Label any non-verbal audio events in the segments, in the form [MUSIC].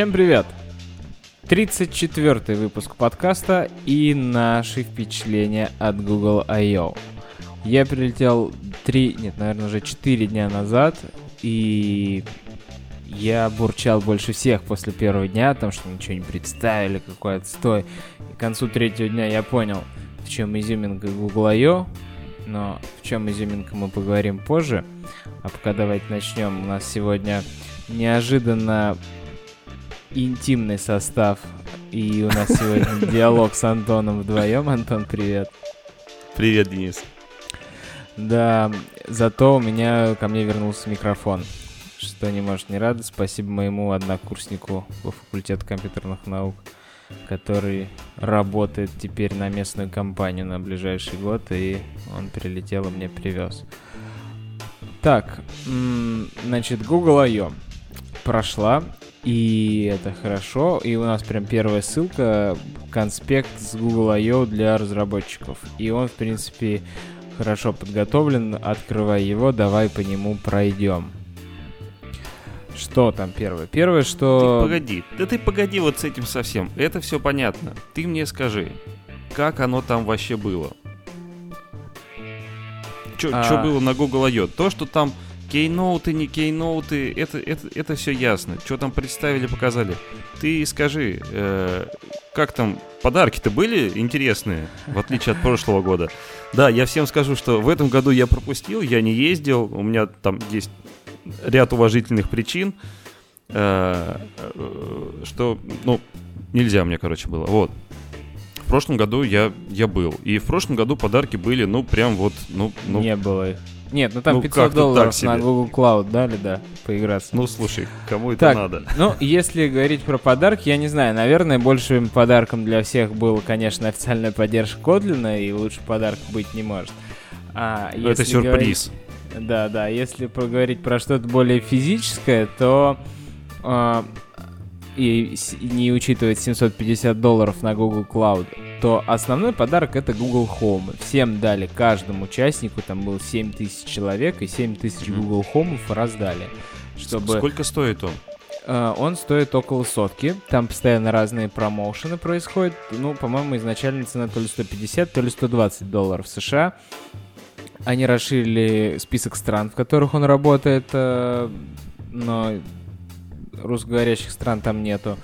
Всем привет! 34 выпуск подкаста и наши впечатления от Google I.O. Я прилетел 3, нет, наверное, уже 4 дня назад, и я бурчал больше всех после первого дня, потому что ничего не представили, какой отстой. И к концу третьего дня я понял, в чем изюминка Google I.O., но в чем изюминка мы поговорим позже. А пока давайте начнем. У нас сегодня неожиданно интимный состав. И у нас сегодня [LAUGHS] диалог с Антоном вдвоем. Антон, привет. Привет, Денис. Да, зато у меня ко мне вернулся микрофон, что не может не радовать. Спасибо моему однокурснику по факультету компьютерных наук, который работает теперь на местную компанию на ближайший год, и он прилетел и мне привез. Так, значит, Google I.O. прошла, и это хорошо. И у нас прям первая ссылка, конспект с Google I.O. для разработчиков. И он, в принципе, хорошо подготовлен. Открывай его, давай по нему пройдем. Что там первое? Первое, что... Ты погоди, да ты погоди вот с этим совсем. Это все понятно. Ты мне скажи, как оно там вообще было? Что а... было на Google I.O.? То, что там кейноуты, не кейноуты, это, это, это все ясно. Что там представили, показали. Ты скажи, э, как там подарки-то были интересные, в отличие от [LAUGHS] прошлого года? Да, я всем скажу, что в этом году я пропустил, я не ездил, у меня там есть ряд уважительных причин, э, э, что, ну, нельзя мне, короче, было. Вот. В прошлом году я, я был. И в прошлом году подарки были, ну, прям вот, ну... ну не было нет, ну там ну, 500 долларов на Google Cloud дали, да, поиграться. Ну, слушай, кому это так, надо? Ну, если говорить про подарки, я не знаю, наверное, большим подарком для всех был, конечно, официальная поддержка Котлина, и лучше подарок быть не может. А, ну, это сюрприз. Говорить, да, да, если поговорить про что-то более физическое, то э, и не учитывать 750 долларов на Google Cloud, то основной подарок это Google Home. Всем дали, каждому участнику, там было 7 тысяч человек, и 7 тысяч Google Home раздали. Чтобы... Сколько стоит он? Uh, он стоит около сотки. Там постоянно разные промоушены происходят. Ну, по-моему, изначально цена то ли 150, то ли 120 долларов США. Они расширили список стран, в которых он работает, uh, но русскоговорящих стран там нету.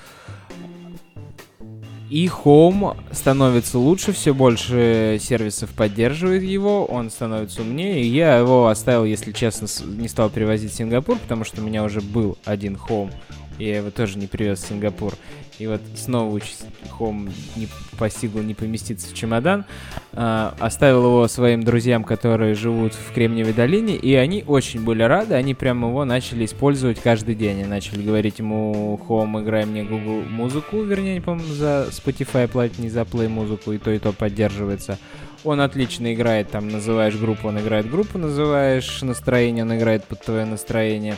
И Home становится лучше, все больше сервисов поддерживает его, он становится умнее. Я его оставил, если честно, не стал перевозить в Сингапур, потому что у меня уже был один Home, и я его тоже не привез в Сингапур. И вот снова участь Home не постигла не поместиться в чемодан. А, оставил его своим друзьям, которые живут в Кремниевой долине, и они очень были рады. Они прямо его начали использовать каждый день. Они начали говорить ему Home, играй мне Google музыку, вернее, не помню, за Spotify платить, не за Play музыку, и то, и то поддерживается. Он отлично играет, там называешь группу, он играет группу, называешь настроение, он играет под твое настроение.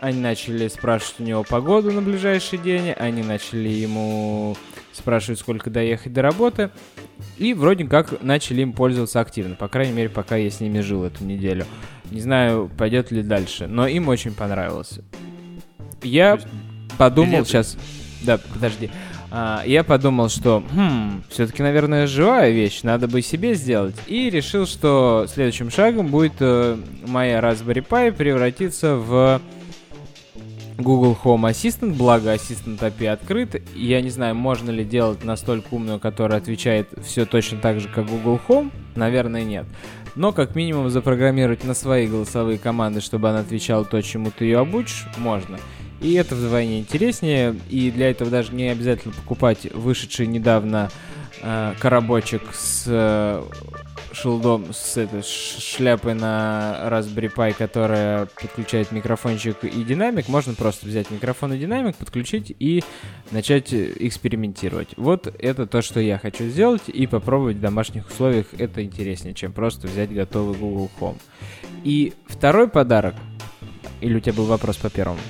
Они начали спрашивать у него погоду на ближайший день, они начали ему спрашивать, сколько доехать до работы, и вроде как начали им пользоваться активно, по крайней мере, пока я с ними жил эту неделю. Не знаю, пойдет ли дальше, но им очень понравилось. Я подумал сейчас... Да, подожди. А, я подумал, что, хм, все-таки, наверное, живая вещь, надо бы себе сделать. И решил, что следующим шагом будет э, моя Raspberry Pi превратиться в Google Home Assistant, благо Assistant API открыт. Я не знаю, можно ли делать настолько умную, которая отвечает все точно так же, как Google Home. Наверное, нет. Но как минимум запрограммировать на свои голосовые команды, чтобы она отвечала то, чему ты ее обучишь, можно. И это вдвойне интереснее. И для этого даже не обязательно покупать вышедший недавно э, коробочек с э, шилдом, с этой шляпой на Raspberry Pi, которая подключает микрофончик и динамик, можно просто взять микрофон и динамик, подключить и начать экспериментировать. Вот это то, что я хочу сделать, и попробовать в домашних условиях это интереснее, чем просто взять готовый Google Home. И второй подарок, или у тебя был вопрос по первому?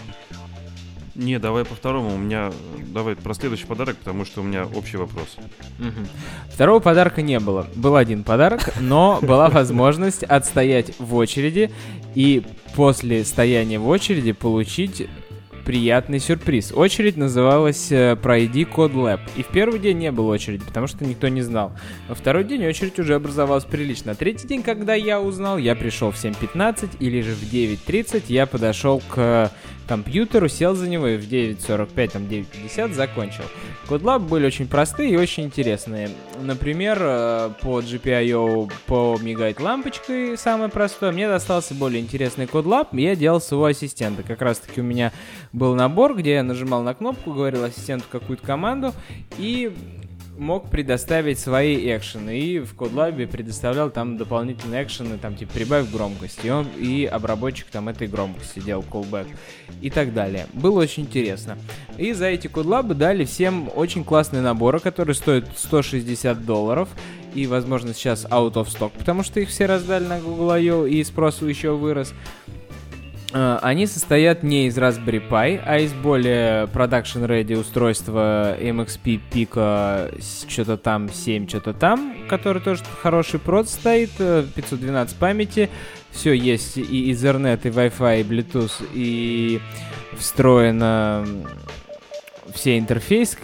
Не, давай по второму. У меня давай про следующий подарок, потому что у меня общий вопрос. Угу. Второго подарка не было. Был один подарок, но была возможность отстоять в очереди и после стояния в очереди получить приятный сюрприз. Очередь называлась э, «Пройди код Lab». И в первый день не было очереди, потому что никто не знал. Во второй день очередь уже образовалась прилично. третий день, когда я узнал, я пришел в 7.15 или же в 9.30 я подошел к компьютеру, сел за него и в 9.45, там 9.50 закончил. CodeLab были очень простые и очень интересные. Например, э, по GPIO по мигать лампочкой, самое простое, мне достался более интересный CodeLab, я делал своего ассистента. Как раз таки у меня был набор, где я нажимал на кнопку, говорил ассистенту какую-то команду, и мог предоставить свои экшены. И в CodeLab предоставлял там дополнительные экшены, там типа прибавь громкость. И, он, и обработчик там этой громкости делал callback и так далее. Было очень интересно. И за эти CodeLab дали всем очень классные наборы, которые стоят 160 долларов и, возможно, сейчас out of stock, потому что их все раздали на Google I.O. и спрос еще вырос. Э, они состоят не из Raspberry Pi, а из более production ready устройства MXP Pico что-то там 7, что-то там, который тоже хороший прод стоит, 512 э, памяти. Все есть и Ethernet, и Wi-Fi, и Bluetooth, и встроено все интерфейс,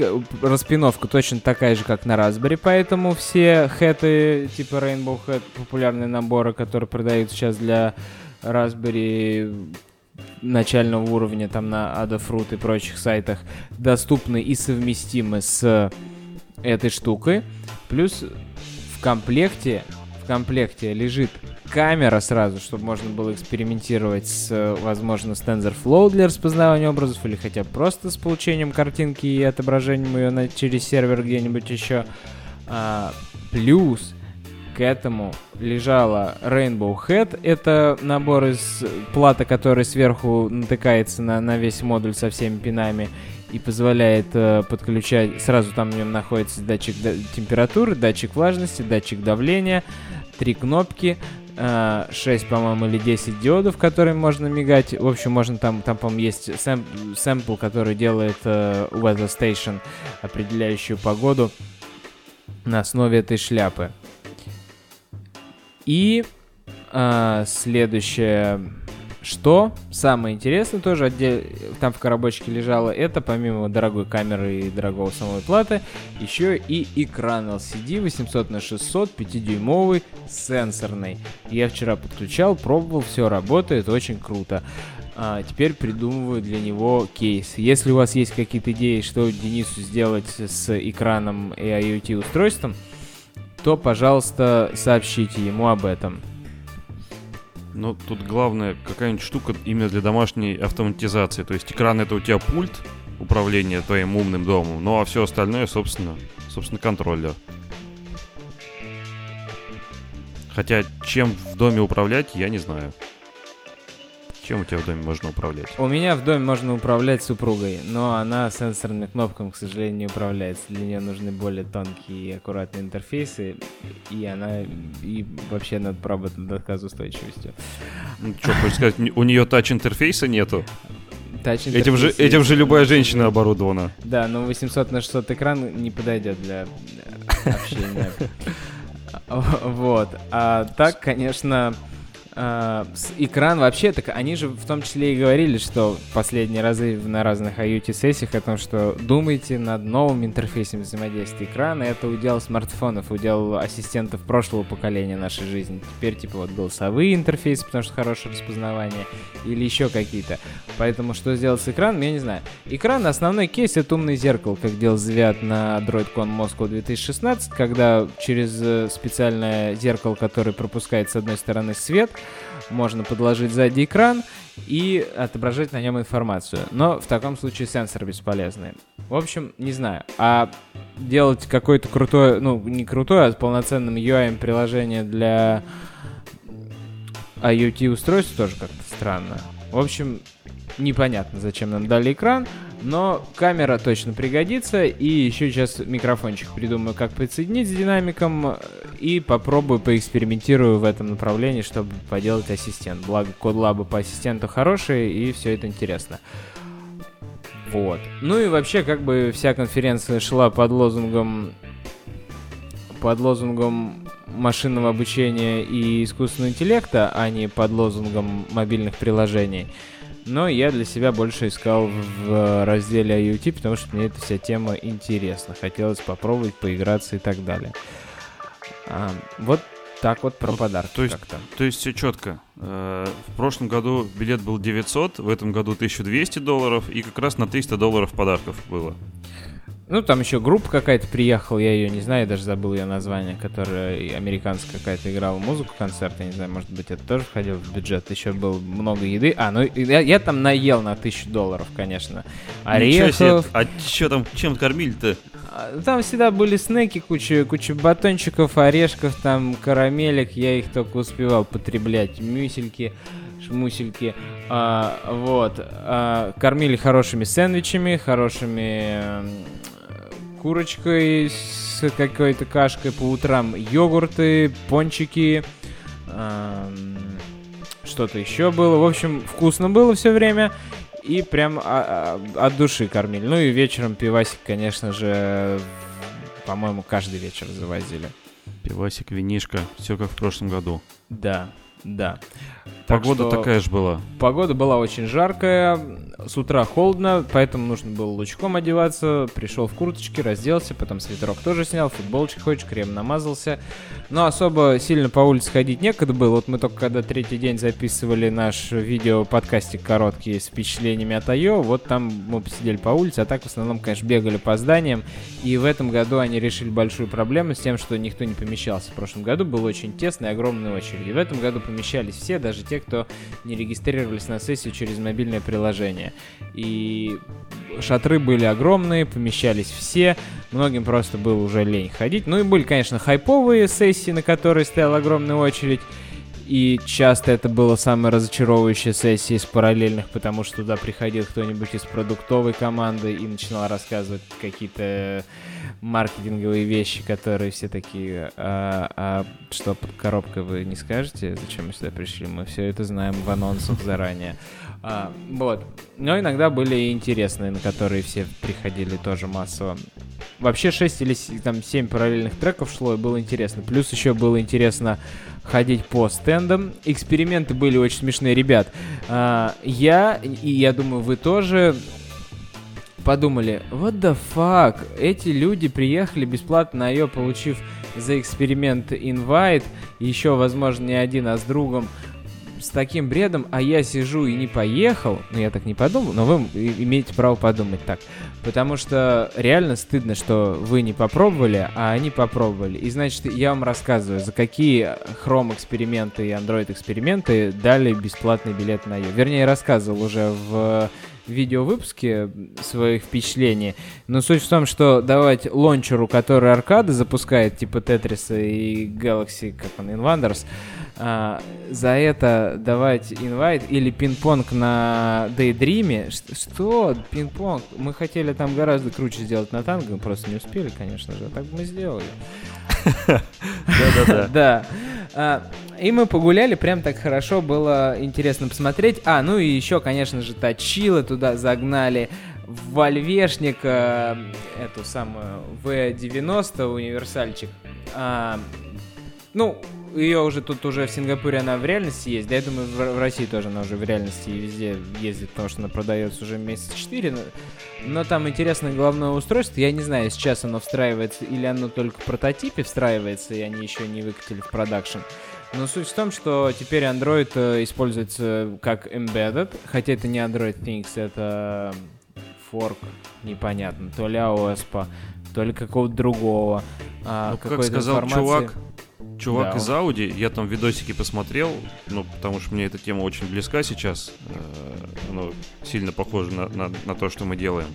распиновка точно такая же, как на Raspberry, поэтому все хэты типа Rainbow Hat, популярные наборы, которые продаются сейчас для Raspberry начального уровня там на Adafruit и прочих сайтах доступны и совместимы с этой штукой. Плюс в комплекте, в комплекте лежит камера сразу, чтобы можно было экспериментировать с, возможно, с TensorFlow для распознавания образов или хотя бы просто с получением картинки и отображением ее на, через сервер где-нибудь еще. А, плюс к этому лежала Rainbow Head. Это набор из платы, который сверху натыкается на, на весь модуль со всеми пинами и позволяет э, подключать... Сразу там в нем находится датчик да, температуры, датчик влажности, датчик давления, три кнопки, э, 6, по-моему, или 10 диодов, которыми можно мигать. В общем, можно там, там по-моему, есть сэм, сэмпл, который делает э, Weather Station, определяющую погоду на основе этой шляпы. И а, следующее, что самое интересное, тоже отдел... там в коробочке лежало, это помимо дорогой камеры и дорогого самой платы, еще и экран LCD 800 на 600 5-дюймовый сенсорный. Я вчера подключал, пробовал, все работает, очень круто. А, теперь придумываю для него кейс. Если у вас есть какие-то идеи, что Денису сделать с экраном и IoT устройством, то, пожалуйста, сообщите ему об этом. Но ну, тут главное какая-нибудь штука именно для домашней автоматизации. То есть экран это у тебя пульт управления твоим умным домом, ну а все остальное, собственно, собственно, контроллер. Хотя чем в доме управлять, я не знаю. Чем у тебя в доме можно управлять? У меня в доме можно управлять супругой, но она сенсорными кнопками, к сожалению, не управляется. Для нее нужны более тонкие и аккуратные интерфейсы, и она и вообще надо поработать над отказоустойчивостью. Ну, что, хочешь сказать, у нее тач-интерфейса нету? Этим же, этим же любая женщина оборудована. Да, но 800 на 600 экран не подойдет для общения. [LAUGHS] Вот. А так, конечно, экран вообще, так они же в том числе и говорили, что последние разы на разных IoT-сессиях о том, что думайте над новым интерфейсом взаимодействия экрана. Это удел смартфонов, удел ассистентов прошлого поколения нашей жизни. Теперь, типа, вот голосовые интерфейсы, потому что хорошее распознавание, или еще какие-то. Поэтому что сделать с экраном, я не знаю. Экран, основной кейс, это умный зеркало, как делал Звят на DroidCon Moscow 2016, когда через э, специальное зеркало, которое пропускает с одной стороны свет, можно подложить сзади экран и отображать на нем информацию. Но в таком случае сенсор бесполезный. В общем, не знаю. А делать какое-то крутое, ну, не крутое, а с полноценным UI приложение для IoT устройств тоже как-то странно. В общем, непонятно, зачем нам дали экран. Но камера точно пригодится. И еще сейчас микрофончик придумаю, как подсоединить с динамиком. И попробую, поэкспериментирую в этом направлении, чтобы поделать ассистент. Благо, код лабы по ассистенту хорошие, и все это интересно. Вот. Ну и вообще, как бы вся конференция шла под лозунгом под лозунгом машинного обучения и искусственного интеллекта, а не под лозунгом мобильных приложений. Но я для себя больше искал в разделе IoT, потому что мне эта вся тема интересна. Хотелось попробовать, поиграться и так далее. А, вот так вот про Ну, подарки то есть- как-то. То есть все четко. Э, В прошлом году билет был 900, в этом году 1200 долларов, и как раз на 300 долларов подарков было. Ну, там еще группа какая-то приехала, я ее не знаю, я даже забыл ее название, которая американская какая-то играла музыку, концерт, я не знаю, может быть, это тоже входило в бюджет, еще было много еды. А, ну, я, я там наел на тысячу долларов, конечно. Ничего себе. Орехов, А что там, чем кормили-то? А, Там всегда были снеки, куча, куча батончиков, орешков, там карамелек, я их только успевал потреблять, мюсельки, шмусельки, А, вот, А, кормили хорошими сэндвичами, хорошими м, курочкой с какой-то кашкой по утрам, йогурты, пончики, что-то еще было, в общем, вкусно было все время. И прям а, а, от души кормили. Ну и вечером пивасик, конечно же, по-моему, каждый вечер завозили. Пивасик, винишка, все как в прошлом году. Да, да. Так Погода что такая же была. Погода была очень жаркая, с утра холодно, поэтому нужно было лучком одеваться. Пришел в курточке, разделся, потом свитерок тоже снял, футболочки хочешь, крем намазался. Но особо сильно по улице ходить некогда было. Вот мы только когда третий день записывали наш видео-подкастик короткий с впечатлениями от Айо, вот там мы посидели по улице, а так в основном, конечно, бегали по зданиям. И в этом году они решили большую проблему с тем, что никто не помещался. В прошлом году было очень тесно и огромные очереди. В этом году помещались все, даже те, кто не регистрировались на сессию через мобильное приложение. И шатры были огромные, помещались все, многим просто было уже лень ходить. Ну и были, конечно, хайповые сессии, на которые стояла огромная очередь. И часто это было самая разочаровывающая сессия из параллельных, потому что туда приходил кто-нибудь из продуктовой команды и начинал рассказывать какие-то маркетинговые вещи, которые все такие, а, а что под коробкой вы не скажете, зачем мы сюда пришли? Мы все это знаем в анонсах заранее. А, вот. Но иногда были и интересные, на которые все приходили тоже массово. Вообще 6 или там 7 параллельных треков шло, и было интересно. Плюс еще было интересно ходить по стендам. Эксперименты были очень смешные, ребят. А, я, и я думаю, вы тоже подумали, what the fuck, эти люди приехали бесплатно на ее, получив за эксперимент инвайт, еще, возможно, не один, а с другом, с таким бредом, а я сижу и не поехал, ну я так не подумал, но вы имеете право подумать так, потому что реально стыдно, что вы не попробовали, а они попробовали. И значит, я вам рассказываю, за какие Chrome эксперименты и Android эксперименты дали бесплатный билет на ее. Вернее, рассказывал уже в видеовыпуске своих впечатлений. Но суть в том, что давать лончеру, который аркады запускает, типа Тетриса и Galaxy, как он, Invaders, а, за это давать инвайт или пинг-понг на Daydream. Что? Пинг-понг? Мы хотели там гораздо круче сделать на танго, мы просто не успели, конечно же. А так бы мы сделали. [LAUGHS] Да-да-да. [LAUGHS] Да. А, И мы погуляли, прям так хорошо было интересно посмотреть. А, ну и еще, конечно же, точило туда загнали вольвешник э, эту самую V90 универсальчик. А, ну, ее уже тут уже в Сингапуре она в реальности есть. Да, я думаю, в, в России тоже она уже в реальности и везде ездит, потому что она продается уже месяца 4. Но, но там интересное головное устройство. Я не знаю, сейчас оно встраивается или оно только в прототипе встраивается, и они еще не выкатили в продакшн. Но суть в том, что теперь Android э, используется как embedded, хотя это не Android Things, это форк, непонятно, то ли AOSP, то ли какого-то другого. а, Ну, как сказал информации. чувак, чувак Да. из Audi, я там видосики посмотрел, ну, потому что мне эта тема очень близка сейчас, э, ну, сильно похоже на, на- на то, что мы делаем.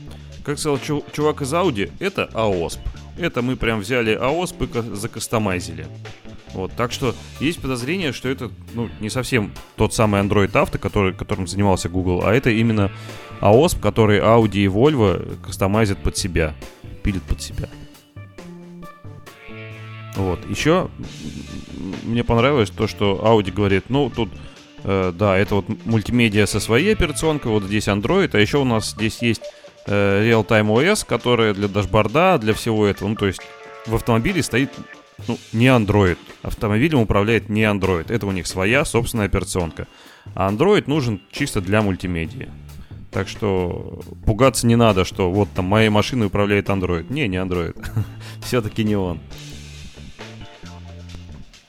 Как сказал чу- чувак из Audi, это AOSP. Это мы прям взяли AOSP и ка- закастомайзили. Вот, так что есть подозрение, что это ну, не совсем тот самый Android Auto, который, которым занимался Google, а это именно AOSP, который Audi и Volvo кастомайзят под себя, пилят под себя. Вот. Еще мне понравилось то, что Audi говорит, ну, тут, э, да, это вот мультимедиа со своей операционкой, вот здесь Android, а еще у нас здесь есть э, Real-Time OS, которая для дашборда, для всего этого, ну, то есть в автомобиле стоит, ну, не Android, автомобилем управляет не Android. Это у них своя собственная операционка. А Android нужен чисто для мультимедии. Так что пугаться не надо, что вот там моей машиной управляет Android. Не, не Android. [LAUGHS] Все-таки не он.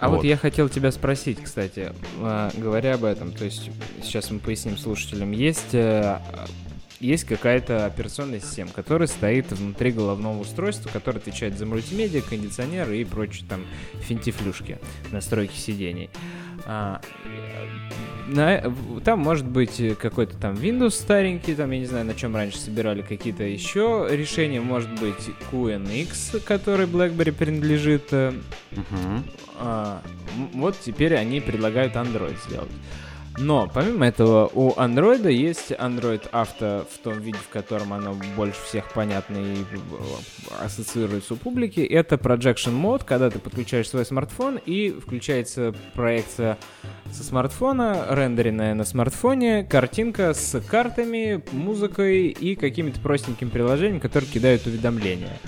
А вот. вот я хотел тебя спросить, кстати, э, говоря об этом, то есть сейчас мы поясним слушателям, есть э, есть какая-то операционная система, которая стоит внутри головного устройства, которая отвечает за мультимедиа, кондиционер и прочие там финтифлюшки, настройки сидений. А, на, там может быть какой-то там Windows старенький, там, я не знаю, на чем раньше собирали какие-то еще решения, может быть QNX, который BlackBerry принадлежит. Uh-huh. А, вот теперь они предлагают Android сделать. Но, помимо этого, у Android есть Android Auto в том виде, в котором оно больше всех понятно и э, ассоциируется у публики. Это Projection Mode, когда ты подключаешь свой смартфон и включается проекция со смартфона, рендеренная на смартфоне, картинка с картами, музыкой и какими-то простенькими приложениями, которые кидают уведомления.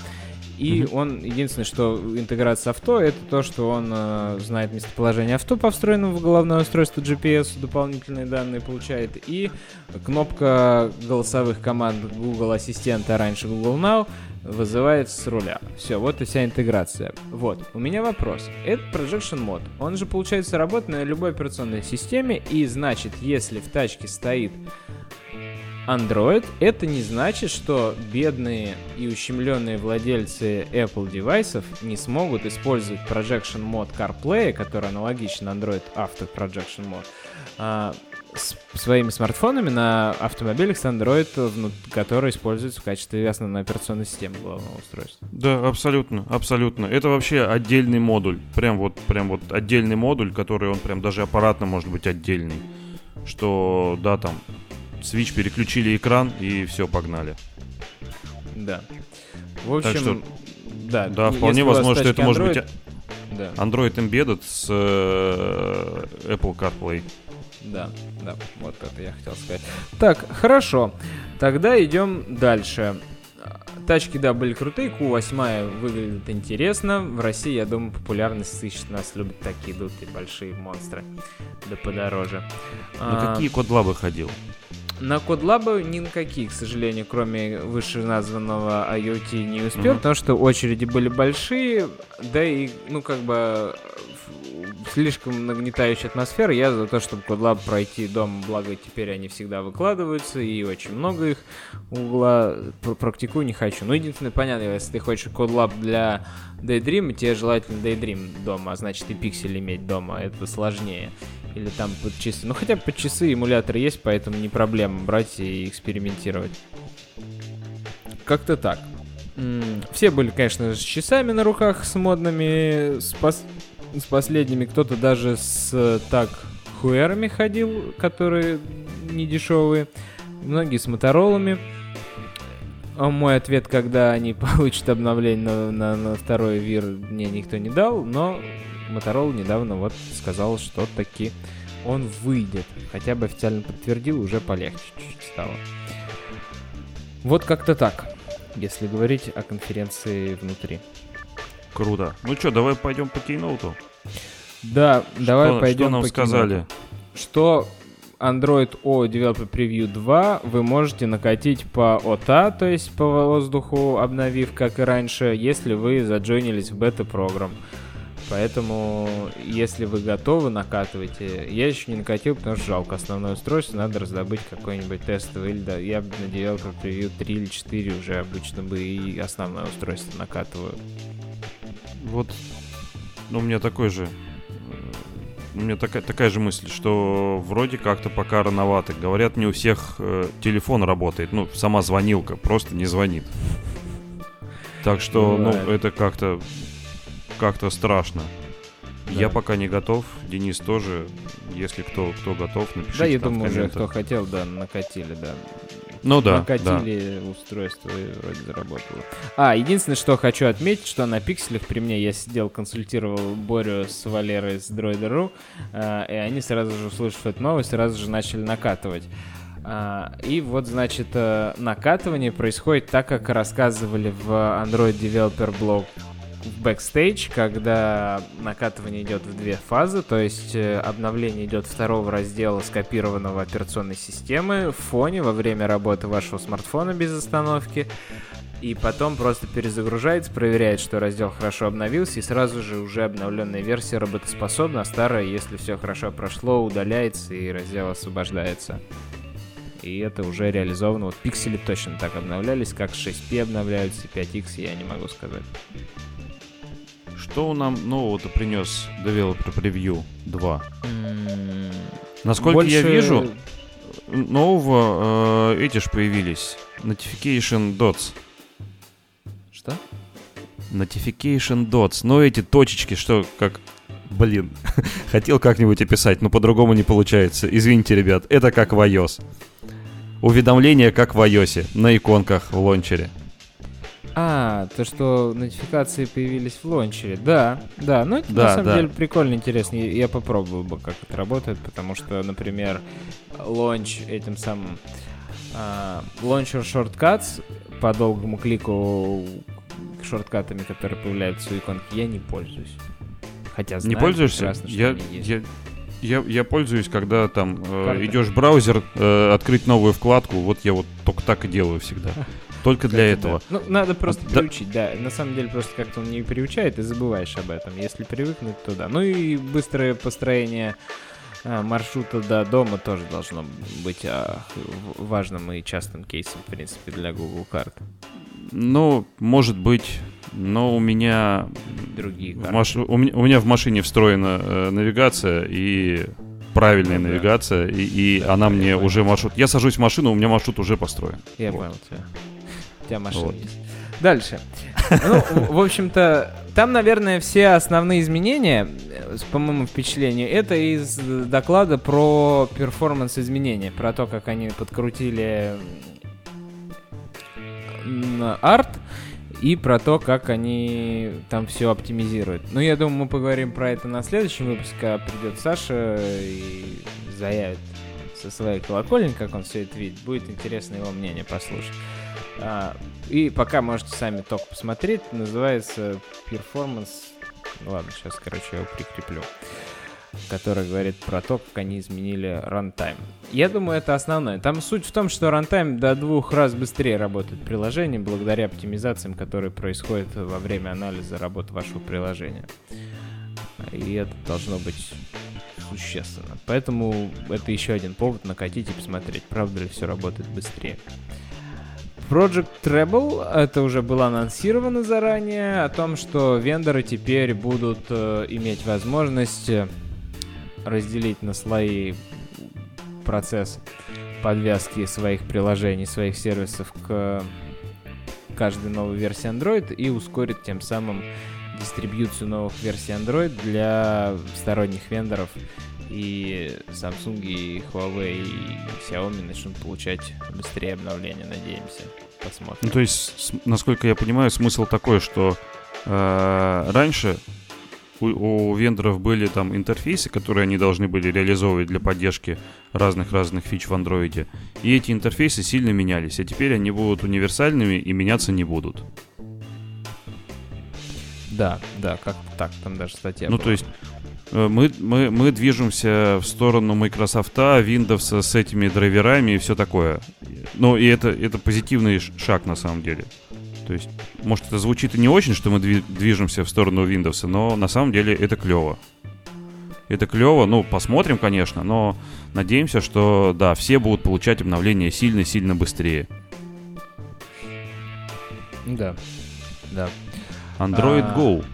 И mm-hmm. он, единственное, что интеграция авто, это то, что он э, знает местоположение авто по встроенному в головное устройство GPS, дополнительные данные получает, и кнопка голосовых команд Google Ассистента, раньше Google Now, вызывает с руля. Все, вот и вся интеграция. Вот, у меня вопрос. Это Projection Mode. Он же, получается, работает на любой операционной системе, и значит, если в тачке стоит Android, это не значит, что бедные и ущемленные владельцы Apple девайсов не смогут использовать Projection Mode CarPlay, который аналогичен Android Auto Projection Mode, а, с своими смартфонами на автомобилях с Android, который используется в качестве основной операционной системы главного устройства. Да, абсолютно, абсолютно. Это вообще отдельный модуль. Прям вот, прям вот отдельный модуль, который он прям даже аппаратно может быть отдельный. Что, да, там, Switch переключили экран и все, погнали. Да. В общем, так что, да, да вполне возможно, что это Android, может быть да. Android Embedded с э, Apple CarPlay. Да, да, вот это я хотел сказать. Так, хорошо. Тогда идем дальше. Тачки, да, были крутые, Q8 выглядит интересно. В России, я думаю, популярность сыщет. Нас любят такие дутые большие монстры. Да подороже. На а, какие codelab ы ходил? На codelab ы ни на какие, к сожалению, кроме вышеназванного IoT не успел, mm-hmm. потому что очереди были большие, да и, ну, как бы слишком нагнетающая атмосфера. Я за то, чтобы codelab пройти дома, благо теперь они всегда выкладываются, и очень много их у Гугла, практикуй не хочу. Ну, единственное, понятно, если ты хочешь codelab для Daydream, тебе желательно Daydream дома, а значит и пиксель иметь дома, это сложнее или там под часы. Ну хотя под часы эмуляторы есть, поэтому не проблема брать и экспериментировать. Как-то так. Все были, конечно, с часами на руках, с модными, с, пос... с последними. Кто-то даже с так хуэрами ходил, которые не дешевые. Многие с моторолами. А мой ответ, когда они [LAUGHS] получат обновление на, на, на второй вир, мне никто не дал, но Motorola недавно вот сказал, что таки он выйдет. Хотя бы официально подтвердил, уже полегче чуть-чуть стало. Вот как-то так, если говорить о конференции внутри. Круто. Ну что, давай пойдем по кейноуту? Да, что, давай пойдем Что нам по сказали? Кейноуту. Что Android O Developer Preview 2 вы можете накатить по OTA, то есть по воздуху, обновив, как и раньше, если вы заджойнились в бета-программ. Поэтому, если вы готовы, накатывайте. Я еще не накатил, потому что жалко основное устройство. Надо раздобыть какой-нибудь тестовый. Или да, я на Developer Preview 3 или 4 уже обычно бы и основное устройство накатываю. Вот, ну, у меня такой же у меня такая, такая же мысль, что вроде как-то пока рановато. Говорят, не у всех э, телефон работает. Ну, сама звонилка просто не звонит. Так что, ну, это как-то как-то страшно. Да. Я пока не готов, Денис тоже. Если кто, кто готов, напишите. Да, я думаю, уже кто хотел, да, накатили, да. Ну да. Накатили да. устройство и вроде заработало. А, единственное, что хочу отметить, что на пикселях при мне я сидел, консультировал Борю с Валерой с Droider.ru, э, и они сразу же, услышав эту новость, сразу же начали накатывать. Uh, и вот, значит, uh, накатывание происходит так, как рассказывали в Android Developer Blog в Backstage, когда накатывание идет в две фазы, то есть э, обновление идет второго раздела скопированного операционной системы в фоне во время работы вашего смартфона без остановки, и потом просто перезагружается, проверяет, что раздел хорошо обновился, и сразу же уже обновленная версия работоспособна, а старая, если все хорошо прошло, удаляется и раздел освобождается. И это уже реализовано. Вот пиксели точно так обновлялись, как 6P обновляются, 5X я не могу сказать. Что нам нового-то принес Developer Preview 2? М, Насколько Больше... я вижу, нового э, эти ж появились. Notification Dots. Что? Notification Dots. Ну, эти точечки, что как... Блин, [LAUGHS] хотел как-нибудь описать, но по-другому не получается. Извините, ребят, это как в iOS. Уведомления как в iOS, на иконках в лончере. А, то, что нотификации появились в лончере. Да, да. Ну, это Да, на самом да. деле прикольно, интересно. Я, я попробую бы, как это работает, потому что, например, лонч этим самым... а, Launcher Shortcuts по долгому клику шорткатами, которые появляются у иконки, я не пользуюсь. Хотя знаю не пользуешься? прекрасно, что Я, они есть. я, я, я пользуюсь, когда там э, идешь в браузер, э, открыть новую вкладку. Вот я вот только так и делаю всегда. [LAUGHS] Только для да. этого. Ну, надо просто Да. приучить, да. На самом деле, просто как-то он не приучает, и забываешь об этом. Если привыкнуть, то да. Ну и быстрое построение а, маршрута до дома тоже должно быть а, важным и частым кейсом, в принципе, для Google карт. Ну, может быть, но у меня Другие карты. маш- у, меня, у меня в машине встроена э, навигация и правильная Ну да. навигация, и, и Да, она да, мне уже маршрут. Я сажусь в машину, у меня маршрут уже построен. Я Вот. понял тебя. У тебя машина Вот. есть. Дальше. Ну, в общем-то, там, наверное, все основные изменения, э, по моему впечатлению, это из доклада про перформанс-изменения, про то, как они подкрутили арт и про то, как они там все оптимизируют. Ну, я думаю, мы поговорим про это на следующем выпуске, когда придет Саша и заявит со своей колокольни, как он все это видит. Будет интересно его мнение послушать. А, и пока можете сами только посмотреть. Называется. Ну Ладно, сейчас, короче, я его прикреплю. Который говорит про то, как они изменили runtime. Я думаю, это основное. Там суть в том, что runtime до двух раз быстрее работает приложение благодаря оптимизациям, которые происходят во время анализа работы вашего приложения. И это должно быть существенно. Поэтому это еще один повод накатить и посмотреть, правда ли все работает быстрее. Project Treble, это уже было анонсировано заранее, о том, что вендоры теперь будут э, иметь возможность э, разделить на слои процесс подвязки своих приложений, своих сервисов к каждой новой версии Android и ускорить тем самым дистрибьюцию новых версий Android для сторонних вендоров и Samsung, и Huawei, и Xiaomi начнут получать быстрее обновления, надеемся. Посмотрим. Ну, то есть, насколько я понимаю, смысл такой, что э, раньше у, у вендоров были там интерфейсы, которые они должны были реализовывать для поддержки разных-разных фич в андроиде. И эти интерфейсы сильно менялись, а теперь они будут универсальными и меняться не будут. Да, да, как так, там даже статья ну, была. то есть мы, мы, мы движемся в сторону Microsoft, Windows с этими драйверами и все такое. Ну, и это, это позитивный шаг на самом деле. То есть, может, это звучит и не очень, что мы дви- движемся в сторону Windows, но на самом деле это клево. Это клево, ну, посмотрим, конечно, но надеемся, что, да, все будут получать обновления сильно-сильно быстрее. Да, да. Android А, Go.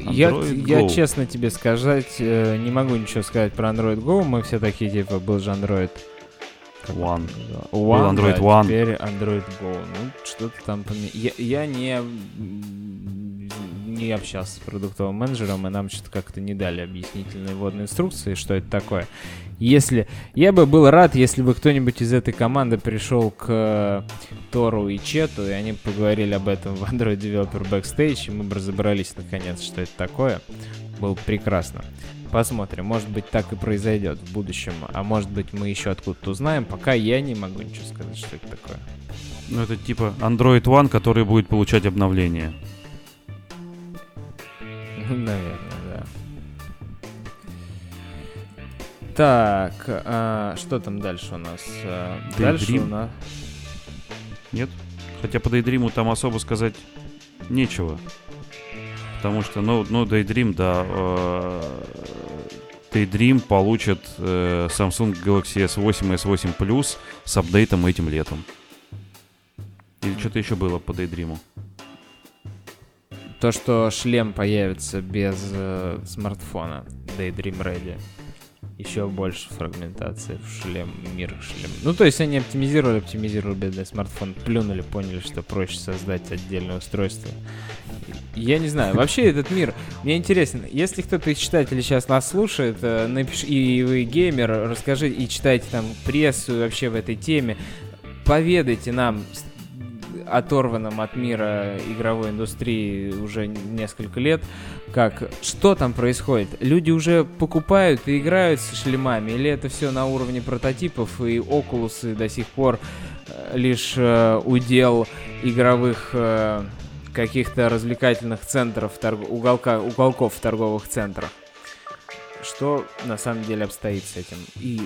Я, Android я Go. честно тебе сказать, э, не могу ничего сказать про Android Go. Мы все такие, типа, был же Android One. это? Был One, Android да, One. Теперь Android Go. Ну, что-то там поме- Я, я не, не общался с продуктовым менеджером, и нам что-то как-то не дали объяснительные вводные инструкции, что это такое. Если... Я бы был рад, если бы кто-нибудь из этой команды пришел к э, Тору и Чету, и они поговорили об этом в Android Developer Backstage, и мы бы разобрались наконец, что это такое. Было бы прекрасно. Посмотрим, может быть так и произойдет в будущем, а может быть мы еще откуда-то узнаем, пока я не могу ничего сказать, что это такое. Ну, это типа Android One, который будет получать обновления. [LAUGHS] Наверное, да. Так, а, что там дальше у нас? А, дальше Daydream? у нас... Нет? Хотя по Daydream там особо сказать нечего. Потому что, ну, ну Daydream, да, э, Daydream получит э, Samsung Galaxy S8 и S8 Plus с апдейтом этим летом. Или что-то еще было по Daydream? То, что шлем появится без э, смартфона Daydream Ready. Еще больше фрагментации в шлем, мир шлем. Ну, то есть они оптимизировали, оптимизировали бедный смартфон, плюнули, поняли, что проще создать отдельное устройство. Я не знаю, вообще этот мир, мне интересно, если кто-то из читателей сейчас нас слушает, э, напиш... и вы геймер, расскажи и читайте там прессу вообще в этой теме, поведайте нам, оторванным от мира игровой индустрии уже несколько лет, как что там происходит? Люди уже покупают и играют с шлемами, или это все на уровне прототипов и окулусы до сих пор э, лишь э, удел игровых э, каких-то развлекательных центров, торг- уголка, уголков торговых центрах? Что на самом деле обстоит с этим? И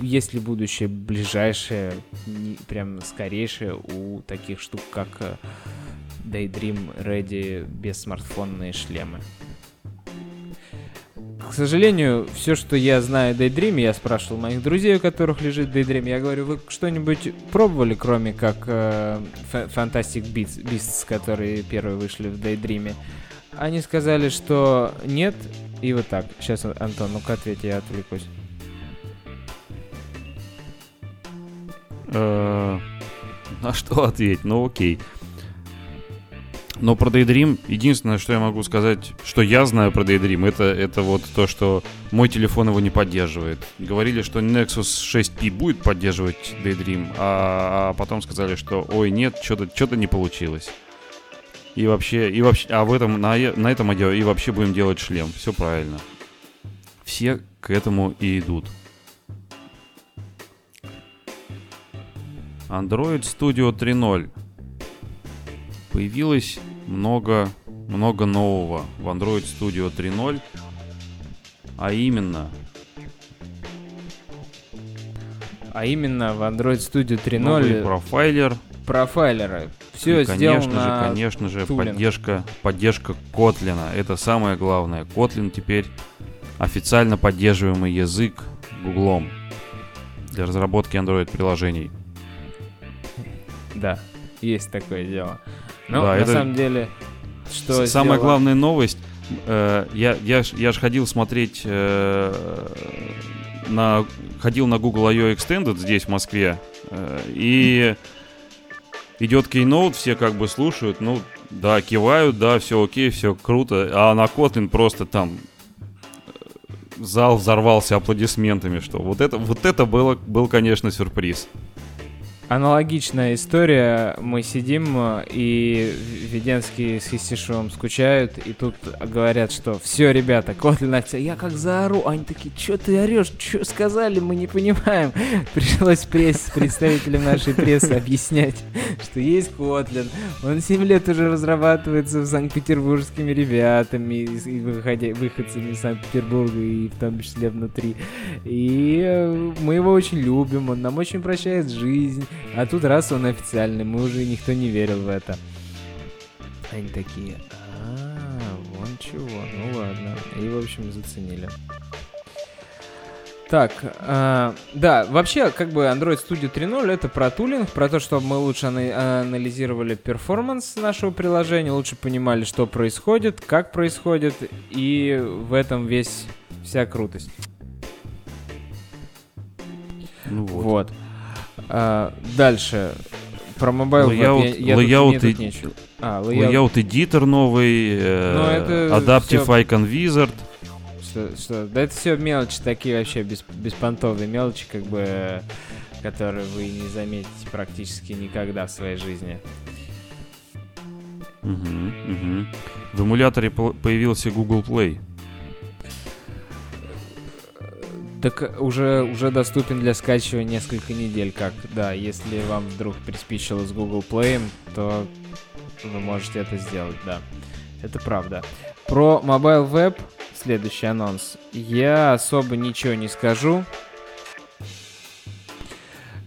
есть ли будущее ближайшее, не- прям скорейшее у таких штук, как э, Daydream Ready бессмартфонные шлемы? К сожалению, все, что я знаю о Daydream, я спрашивал моих друзей, у которых лежит Daydream, я говорю, вы что-нибудь пробовали, кроме как э, Fa- Fantastic Beasts, которые первые вышли в Daydream? Они сказали, что нет, и вот так. Сейчас, Антон, ну-ка ответь, я отвлекусь. Э, На что ответить? Ну окей. Но про Daydream, единственное, что я могу сказать, что я знаю про Daydream, это, это вот то, что мой телефон его не поддерживает. Говорили, что Nexus 6P будет поддерживать Daydream, а, а потом сказали, что ой, нет, что-то что не получилось. И вообще, и вообще, а в этом, на, на этом одео и вообще будем делать шлем. Все правильно. Все к этому и идут. Android Studio 3.0. Появилось много, много нового в Android Studio 3.0. А именно, А именно в Android Studio новый 3.0 профайлер. профайлеры. Все и, сделано конечно же, конечно же, тулинг. поддержка, поддержка Kotlin. Это самое главное. Kotlin теперь официально поддерживаемый язык Гуглом для разработки Android-приложений. Да, есть такое дело. Но Да, на это самом деле, что Самая сделано- главная новость, э, я, я, ж, я ж ходил смотреть э, на ходил на Google I.O. Extended здесь, в Москве, э, и идет Keynote, все как бы слушают, ну, да, кивают, да, все окей, все круто, а на Kotlin просто там э, зал взорвался аплодисментами, что вот это, вот это было, был, конечно, сюрприз. Аналогичная история. Мы сидим, э, и Веденский с Хистишевым скучают, и тут говорят, что все, ребята, Котлин акция. Я как заору. Они такие, что ты орешь? Что сказали? Мы не понимаем. [LAUGHS] Пришлось пресс, представителям нашей прессы объяснять, что есть Котлин. Он 7 лет уже разрабатывается в санкт-петербургскими ребятами, с- и выходя, выходцами из Санкт-Петербурга, и в том числе внутри. И э, мы его очень любим, он нам очень прощает жизнь. А тут раз он официальный, мы уже никто не верил в это. Они такие, а, вон чего, ну ладно. И, в общем, заценили. Так, а, да, вообще, как бы Android Studio 3.0 это про тулинг, про то, чтобы мы лучше ана- анализировали перформанс нашего приложения, лучше понимали, что происходит, как происходит, и в этом весь вся крутость. Ну вот. Вот. А, дальше. Про mobile Layout- я, я тут и-. А, layout. Layout Editor новый, э, Ну, Adaptive всё- Icon Wizard. Что, что? Да это все мелочи такие вообще бес, беспонтовые мелочи, как бы, э, которые вы не заметите практически никогда в своей жизни. Мгм, мгм. В эмуляторе по- появился Google Play. Так уже, уже доступен для скачивания несколько недель, как, да, если вам вдруг приспичило с Google Play, то вы можете это сделать, да. Это правда. Про Mobile Web следующий анонс. Я особо ничего не скажу.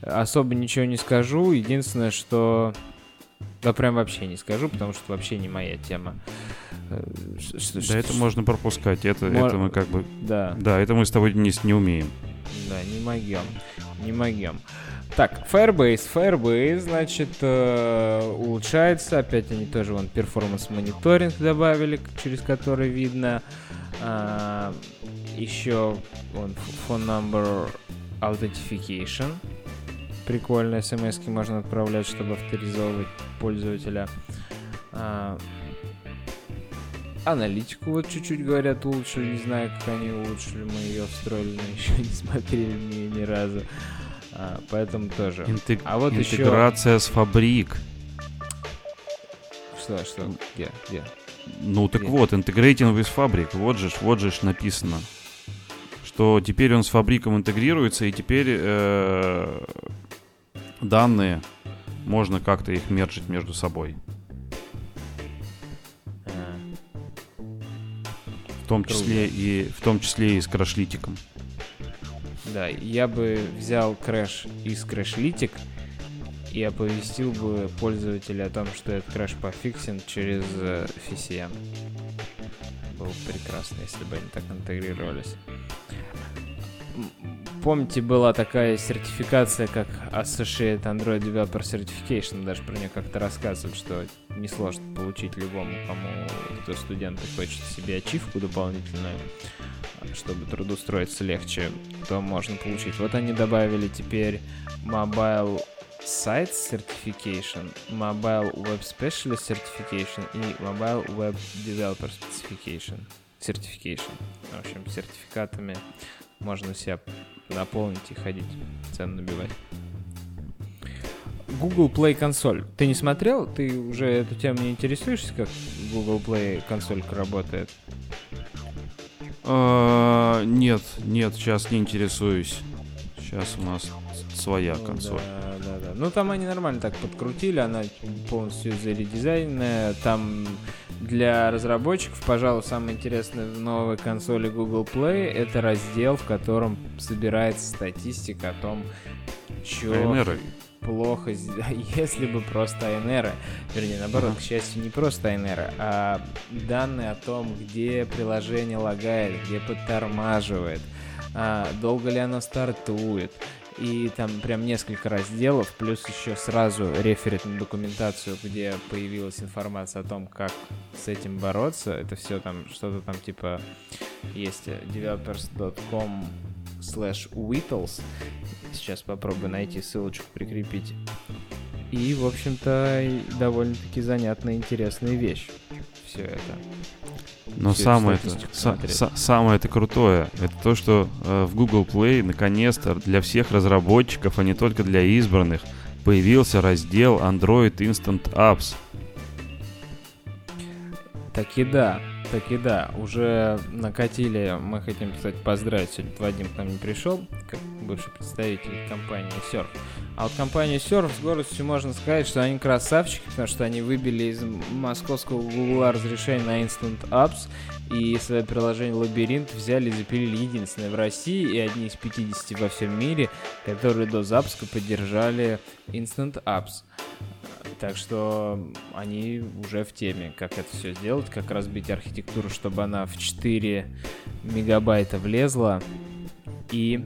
Особо ничего не скажу. Единственное, что... Да прям вообще не скажу, потому что вообще не моя тема. Э, да это можно пропускать. Это, это мы как бы... Да. Да, это мы с тобой, Денис, не умеем. Да, не могем. Не могем. Так, Firebase. Firebase, значит, э, улучшается. Опять они тоже вон performance monitoring добавили, через который видно. Э, еще вон phone number authentication. Прикольно, смс можно отправлять, чтобы авторизовывать пользователя. Э, аналитику вот чуть-чуть, говорят, улучшили. Не знаю, как они улучшили. Мы ее встроили, но [LAUGHS] еще не смотрели ни, ни разу. А, поэтому тоже. Интег... А вот Интеграция еще... с фабрик. Что, что? Где? Где? Ну так Где? вот, integrating with фабрик. Вот же, вот же написано. Что теперь он с Fabric ом интегрируется, и теперь э, данные можно как-то их мержить между собой. Том числе и в том числе и с Crashlytics ом. Да, я бы взял крэш из Crashlytics и оповестил бы пользователя о том, что этот крэш пофиксен через FCM. Э, Было бы прекрасно, если бы они так интегрировались. Помните, была такая сертификация, как Associate Android Developer Certification, даже про нее как-то рассказывают, что несложно получить любому, кому кто студент хочет себе ачивку дополнительную чтобы трудоустроиться легче, то можно получить. Вот они добавили теперь Mobile Site Certification, Mobile Web Specialist Certification и Mobile Web Developer Certification. Certification. В общем, сертификатами можно себя наполнить и ходить, цену набивать. Google Play консоль. Ты не смотрел? Ты уже эту тему не интересуешься, как Google Play консолька работает? А, нет, нет, сейчас не интересуюсь. Сейчас у нас своя ну, консоль. Да, да, да. Ну там они нормально так подкрутили, она полностью заредизайненная. Там для разработчиков, пожалуй, самое интересное в новой консоли Google Play это раздел, в котором собирается статистика о том, что плохо, [LAUGHS] если бы просто Айнера, вернее, наоборот, к счастью, не просто Айнера, а данные о том, где приложение лагает, где подтормаживает, а, долго ли оно стартует, и там прям несколько разделов, плюс еще сразу реферит на документацию, где появилась информация о том, как с этим бороться. Это все там что-то там типа есть developers.com slash whittles, Сейчас попробую найти ссылочку, прикрепить. И, в общем-то, довольно-таки занятная, интересная вещь. Все это. Но самое это, са, самое это крутое, это то, что э, в Google Play наконец-то для всех разработчиков, а не только для избранных, появился раздел Android Instant Apps. Так и да. Так и да, уже накатили, мы хотим, кстати, поздравить, сегодня Вадим к нам не пришел, как бывший представитель компании Surf. А вот компания Surf с гордостью можно сказать, что они красавчики, потому что они выбили из московского Google разрешение на Instant Apps и свое приложение Лабиринт взяли и запилили единственное в России и одни из 50 во всем мире, которые до запуска поддержали Instant Apps. Так что они уже в теме, как это все сделать, как разбить архитектуру, чтобы она в 4 мегабайта влезла. И,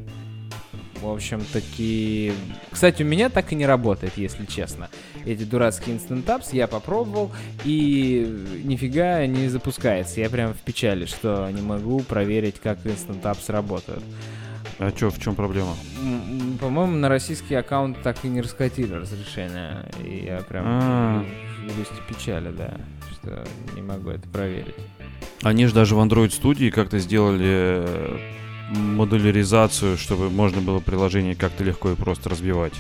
в общем, таки... Кстати, у меня так и не работает, если честно. Эти дурацкие Instant Apps я попробовал, и нифига не запускается. Я прям в печали, что не могу проверить, как Instant Apps работают. А что, в чем проблема? По-моему, на российский аккаунт так и не раскатили разрешение. И я прям а. в грусти печали, да, что не могу это проверить. Они же даже в Android Studio как-то сделали э, модуляризацию, чтобы можно было приложение как-то легко и просто разбивать.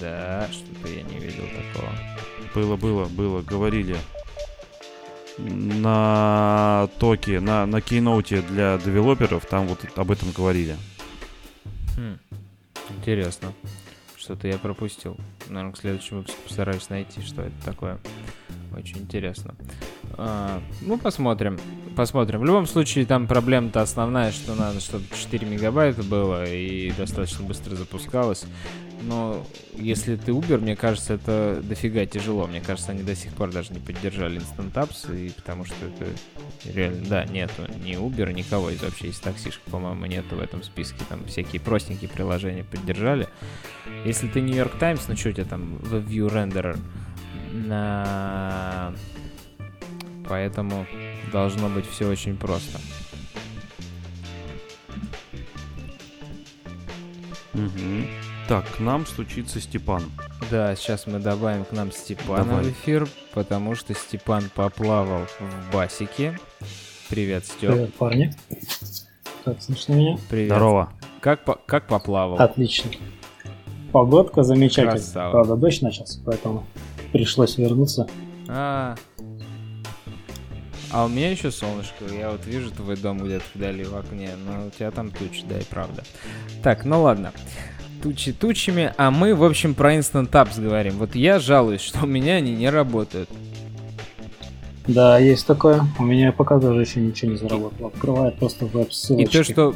Да, что-то я не видел такого. Было, было, было, говорили на токе, на, на кейноуте для девелоперов, там вот об этом говорили. Хм. Интересно. Что-то я пропустил. Наверное, к следующему выпуску постараюсь найти, что это такое. Очень интересно. А, ну, посмотрим. Посмотрим. В любом случае, там проблема-то основная, что надо, чтобы 4 мегабайта было и достаточно быстро запускалось. Но если ты Uber, мне кажется, это дофига тяжело. Мне кажется, они до сих пор даже не поддержали Instant Apps, и потому что это реально... Да, нету ни Uber, никого из вообще из таксишек, по-моему, нету в этом списке. Там всякие простенькие приложения поддержали. Если ты New York Times, ну что у тебя там, WebView Renderer на... Поэтому должно быть все очень просто. Угу. Так, к нам стучится Степан. Да, сейчас мы добавим к нам Степана Давай. в эфир, потому что Степан поплавал в басике. Привет, Степ. Привет, парни. Как слышно меня? Привет. Здорово. Как, по как поплавал? Отлично. Погодка замечательная. Правда, дождь начался, поэтому пришлось вернуться. А, а у меня еще солнышко. Я вот вижу твой дом где-то вдали в окне, но у тебя там тучи, да и правда. Так, ну ладно тучи тучами, а мы, в общем, про Instant Apps говорим. Вот я жалуюсь, что [LAUGHS] у меня они не работают. Да, есть такое. У меня пока даже еще ничего не заработало. Открывает просто веб-ссылочки. И то, что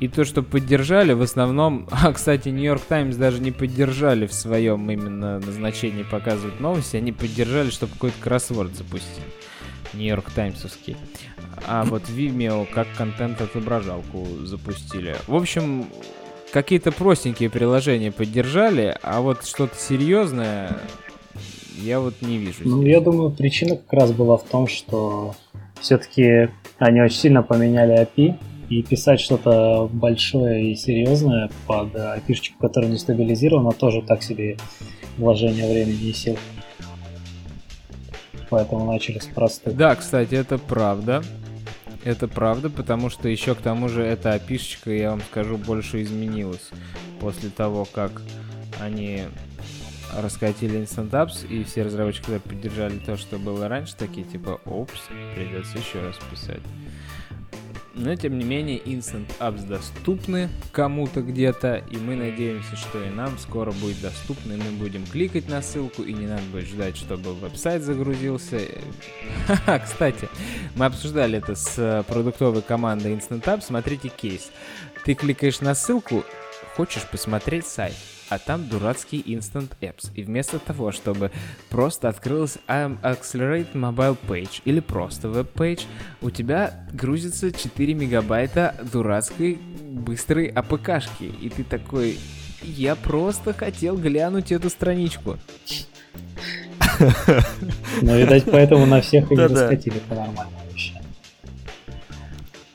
и то, что поддержали, в основном, [LAUGHS] а, кстати, York Times даже не поддержали в своем именно назначении показывать новости, они поддержали, чтобы какой-то кроссворд запустить. York Таймсовский. А вот Vimeo как контент-отображалку запустили. В общем, какие-то простенькие приложения поддержали, а вот что-то серьезное я вот не вижу. Ну, я думаю, причина как раз была в том, что все-таки они очень сильно поменяли API, и писать что-то большое и серьезное под API, которая не стабилизирована, тоже так себе вложение времени и сил поэтому начали с простых. Да, кстати, это правда. Это правда, потому что еще к тому же эта опишечка, я вам скажу, больше изменилась после того, как они раскатили Instant Apps, и все разработчики, поддержали то, что было раньше, такие типа, опс, придется еще раз писать. Но, тем не менее, Instant Apps доступны кому-то где-то, и мы надеемся, что и нам скоро будет доступно, и мы будем кликать на ссылку, и не надо будет ждать, чтобы веб-сайт загрузился. [LAUGHS] Кстати, мы обсуждали это с продуктовой командой Instant Apps. Смотрите кейс. Ты кликаешь на ссылку, хочешь посмотреть сайт а там дурацкий Instant Apps. И вместо того, чтобы просто открылась Accelerate Mobile Page или просто веб-пейдж, у тебя грузится 4 мегабайта дурацкой быстрой APK шки. И ты такой, я просто хотел глянуть эту страничку. Ну, видать, поэтому на всех [LAUGHS] и не раскатили по-нормальному.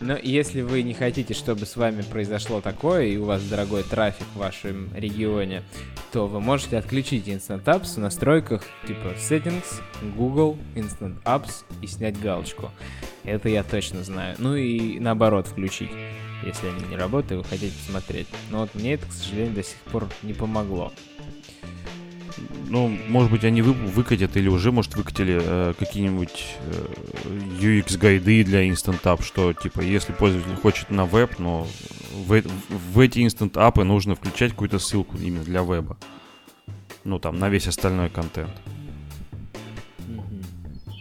Но если вы не хотите, чтобы с вами произошло такое, и у вас дорогой трафик в вашем регионе, то вы можете отключить Instant Apps в настройках типа Settings, Google, Instant Apps и снять галочку. Это я точно знаю. Ну и наоборот включить, если они не работают, и вы хотите посмотреть. Но вот мне это, к сожалению, до сих пор не помогло ну, может быть, они вы, выкатят или уже, может, выкатили э, какие-нибудь э, UX-гайды для Instant App, что, типа, если пользователь хочет на веб, но в, в эти Instant App нужно включать какую-то ссылку именно для веба. Ну, там, на весь остальной контент.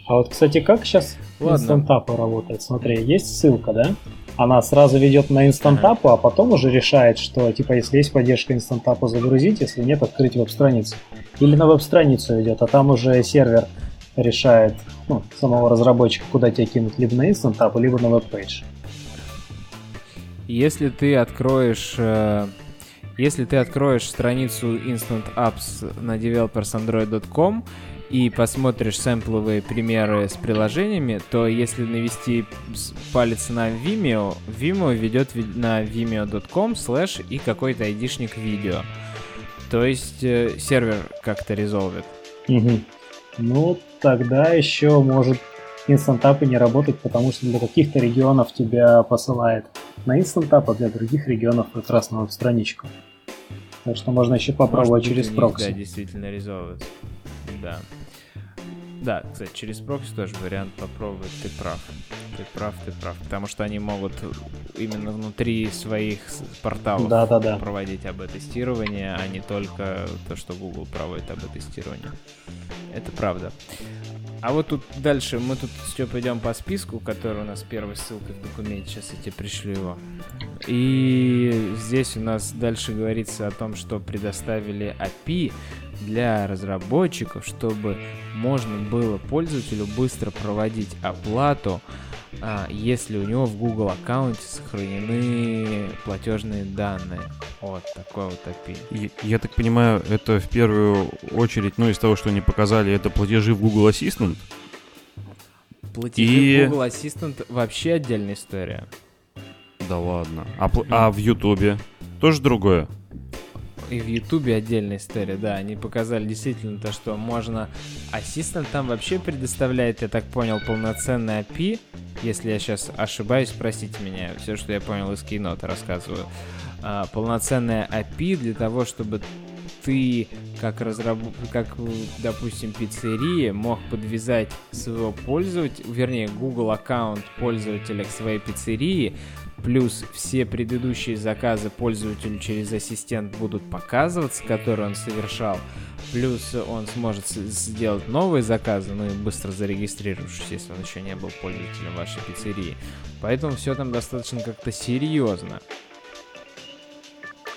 А вот, кстати, как сейчас Ладно. Instant App работает? Смотри, есть ссылка, да? Она сразу ведет на App, а потом уже решает, что, типа, если есть поддержка Instant App, загрузить, если нет, открыть веб-страницу. Или на веб-страницу идет, а там уже сервер решает ну, самого разработчика, куда тебя кинуть, либо на App, либо на веб-пейдж. Если ты откроешь э, если ты откроешь страницу Instant Apps на developers.android.com и посмотришь сэмпловые примеры с приложениями, то если навести палец на Vimeo, Vimeo ведет на vimeo.com slash и какой-то айдишник видео. То есть э, сервер как-то резолвит. Угу. Ну, тогда еще может инстантапы не работать, потому что для каких-то регионов тебя посылает на инстантап, а для других регионов на веб-страничку. Так что можно еще попробовать Может, через прокси. Да, действительно резолвит. Да. Да, кстати, через прокси тоже вариант попробовать. Ты прав. Ты прав, ты прав. Потому что они могут именно внутри своих порталов да, да, да. проводить АБ-тестирование, а не только то, что Google проводит АБ-тестирование. Это правда. А вот тут дальше, мы тут все пойдем по списку, который у нас первой ссылкой в документе, сейчас я тебе пришлю его. И здесь у нас дальше говорится о том, что предоставили API для разработчиков, чтобы можно было пользователю быстро проводить оплату, а, если у него в Google аккаунте сохранены платежные данные. Вот такой вот API. Я, я так понимаю, это в первую очередь, ну, из того, что они показали, это платежи в Google Assistant? Платежи И... в Google Assistant вообще отдельная история. Да ладно. А, а в Ютубе тоже другое? И в Ютубе отдельная история, да, они показали действительно то, что можно... Ассистент там вообще предоставляет, я так понял, полноценный API, если я сейчас ошибаюсь, простите меня, все, что я понял из кейнота рассказываю. А, полноценная API для того, чтобы ты, как разраб... как, допустим, пиццерия, мог подвязать своего пользователя, вернее, Google аккаунт пользователя к своей пиццерии, плюс все предыдущие заказы пользователю через ассистент будут показываться, которые он совершал, плюс он сможет сделать новые заказы, ну и быстро зарегистрировавшись, если он еще не был пользователем вашей пиццерии. Поэтому все там достаточно как-то серьезно.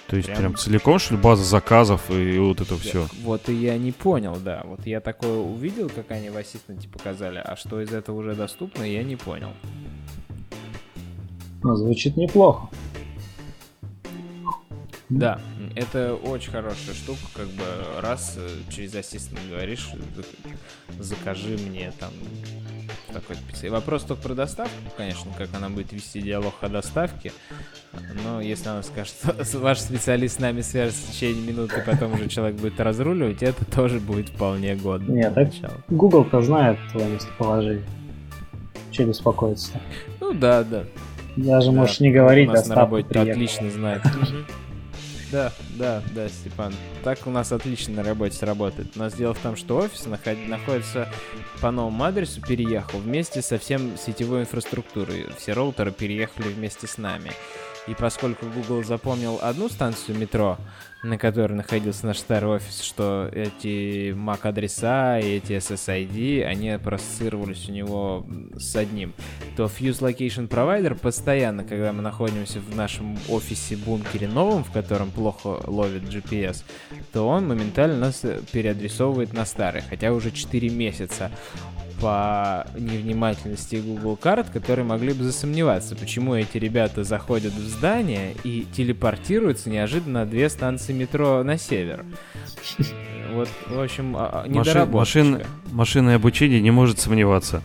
То есть прям, прям целиком, что ли, база заказов и вот это все? Вот и я не понял, да. Вот я такое увидел, как они в ассистенте показали, а что из этого уже доступно, я не понял. Ну, звучит неплохо. Да, это очень хорошая штука, как бы раз э, через ассистент говоришь, закажи мне там такой пиццы. Вопрос только про доставку, конечно, как она будет вести диалог о доставке. Но если она скажет, [LAUGHS] что ваш специалист с нами свяжется в течение минуты, потом уже человек будет разруливать, это тоже будет вполне годно. Нет, так Google-то знает твое местоположение. Че беспокоиться Ну да, да. Даже да, можешь не говорить, у нас на работе отлично знает. Да, да, да, Степан. Так у нас отлично на работе сработает. У нас дело в том, что офис находится по новому адресу, переехал вместе со всем сетевой инфраструктурой. Все роутеры переехали вместе с нами. И поскольку Google запомнил одну станцию метро, на которой находился наш старый офис, что эти MAC-адреса и эти SSID, они проассоциировались у него с одним, то Fuse Location Provider постоянно, когда мы находимся в нашем офисе-бункере новом, в котором плохо ловит GPS, то он моментально нас переадресовывает на старый, хотя уже 4 месяца по невнимательности Google карт, которые могли бы засомневаться, почему эти ребята заходят в здание и телепортируются неожиданно на две станции метро на север. Вот, в общем, а, а, недоработка. Машин, машинное обучение не может сомневаться.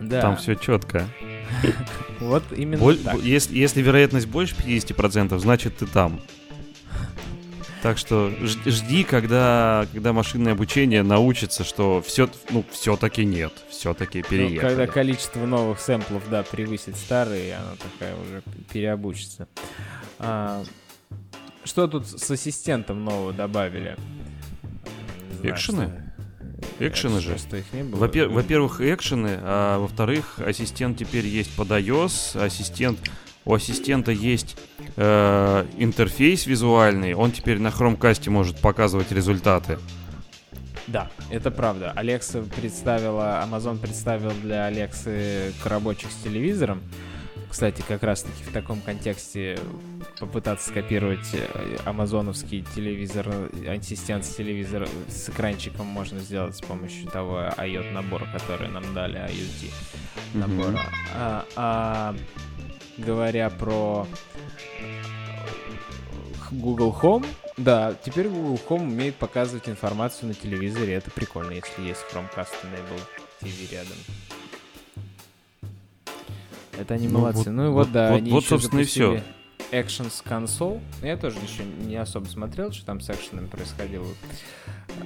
Да. Там все четко. [LAUGHS] Вот именно Боль, так. Если, если вероятность больше 50%, значит ты там. Так что жди, когда, когда машинное обучение научится, что все, ну, все-таки нет, все-таки ну, переехали. Ну, когда количество новых сэмплов, да, превысит старые, она такая уже переобучится. А, что тут с ассистентом нового добавили? Экшены? Экшены же. Во-пер- во-первых, экшены, а во-вторых, ассистент теперь есть под iOS, ассистент у ассистента есть э, интерфейс визуальный, он теперь на Chromecast может показывать результаты. Да, это правда. Alexa представила, Amazon представил для Alexa рабочих с телевизором. Кстати, как раз-таки в таком контексте попытаться скопировать э, амазоновский телевизор, ассистент с телевизора с экранчиком можно сделать с помощью того IoT набора, который нам дали, IoT набора. Mm-hmm. А, а говоря про Google Home, да, теперь Google Home умеет показывать информацию на телевизоре. Это прикольно, если есть Chromecast Enable TV рядом. Это они ну, молодцы. Вот, ну и вот, вот да, вот, они вот, собственно, и все. Actions Console. Я тоже еще не особо смотрел, что там с экшенами происходило.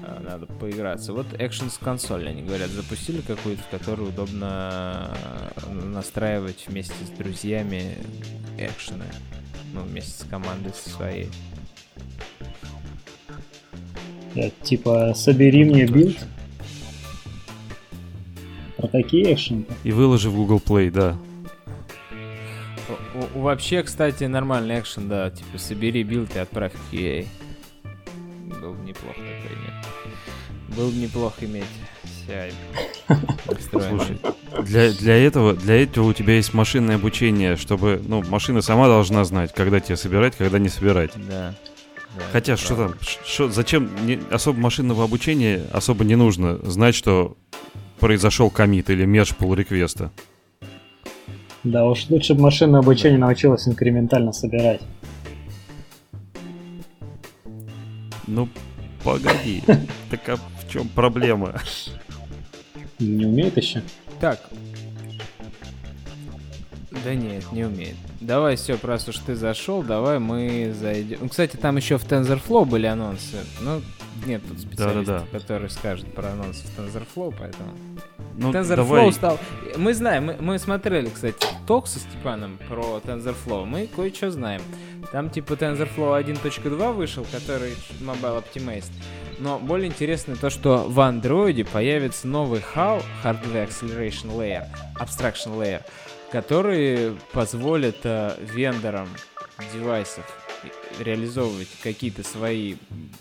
А, надо поиграться. Вот Actions Console, они говорят, запустили какую-то, в которую удобно э, настраивать вместе с друзьями экшены. Ну, вместе с командой своей. Да, типа, собери мне билд. Про такие экшены. И выложи в Google Play, да. Вообще, кстати, нормальный экшен, да. Типа, собери билд и отправь QA. Был бы неплохо такой, нет. Был бы неплохо иметь CI. Слушай, для, для, этого, для этого у тебя есть машинное обучение, чтобы, ну, машина сама должна знать, когда тебе собирать, когда не собирать. Да. да Хотя, что там, что, зачем, не, особо машинного обучения особо не нужно знать, что произошел комит или меж пул реквеста. Да уж лучше бы машинное обучение научилось инкрементально собирать. Ну, погоди. [LAUGHS] Так а в чем проблема? Не умеет еще? Так. Да нет, не умеет. Давай все, раз уж ты зашел, давай мы зайдем. Ну, кстати, там еще в TensorFlow были анонсы. Ну, нет тут специалиста, да, да, да. который скажет про анонсы в TensorFlow, поэтому... Ну, TensorFlow давай... стал... Мы знаем, мы, мы смотрели, кстати, ток со Степаном про TensorFlow. Мы кое-что знаем. Там типа TensorFlow 1.2 вышел, который Mobile Optimized. Но более интересно то, что в Android появится новый HAL, Hardware Acceleration Layer, Abstraction Layer, который позволит э, вендорам девайсов реализовывать какие-то свои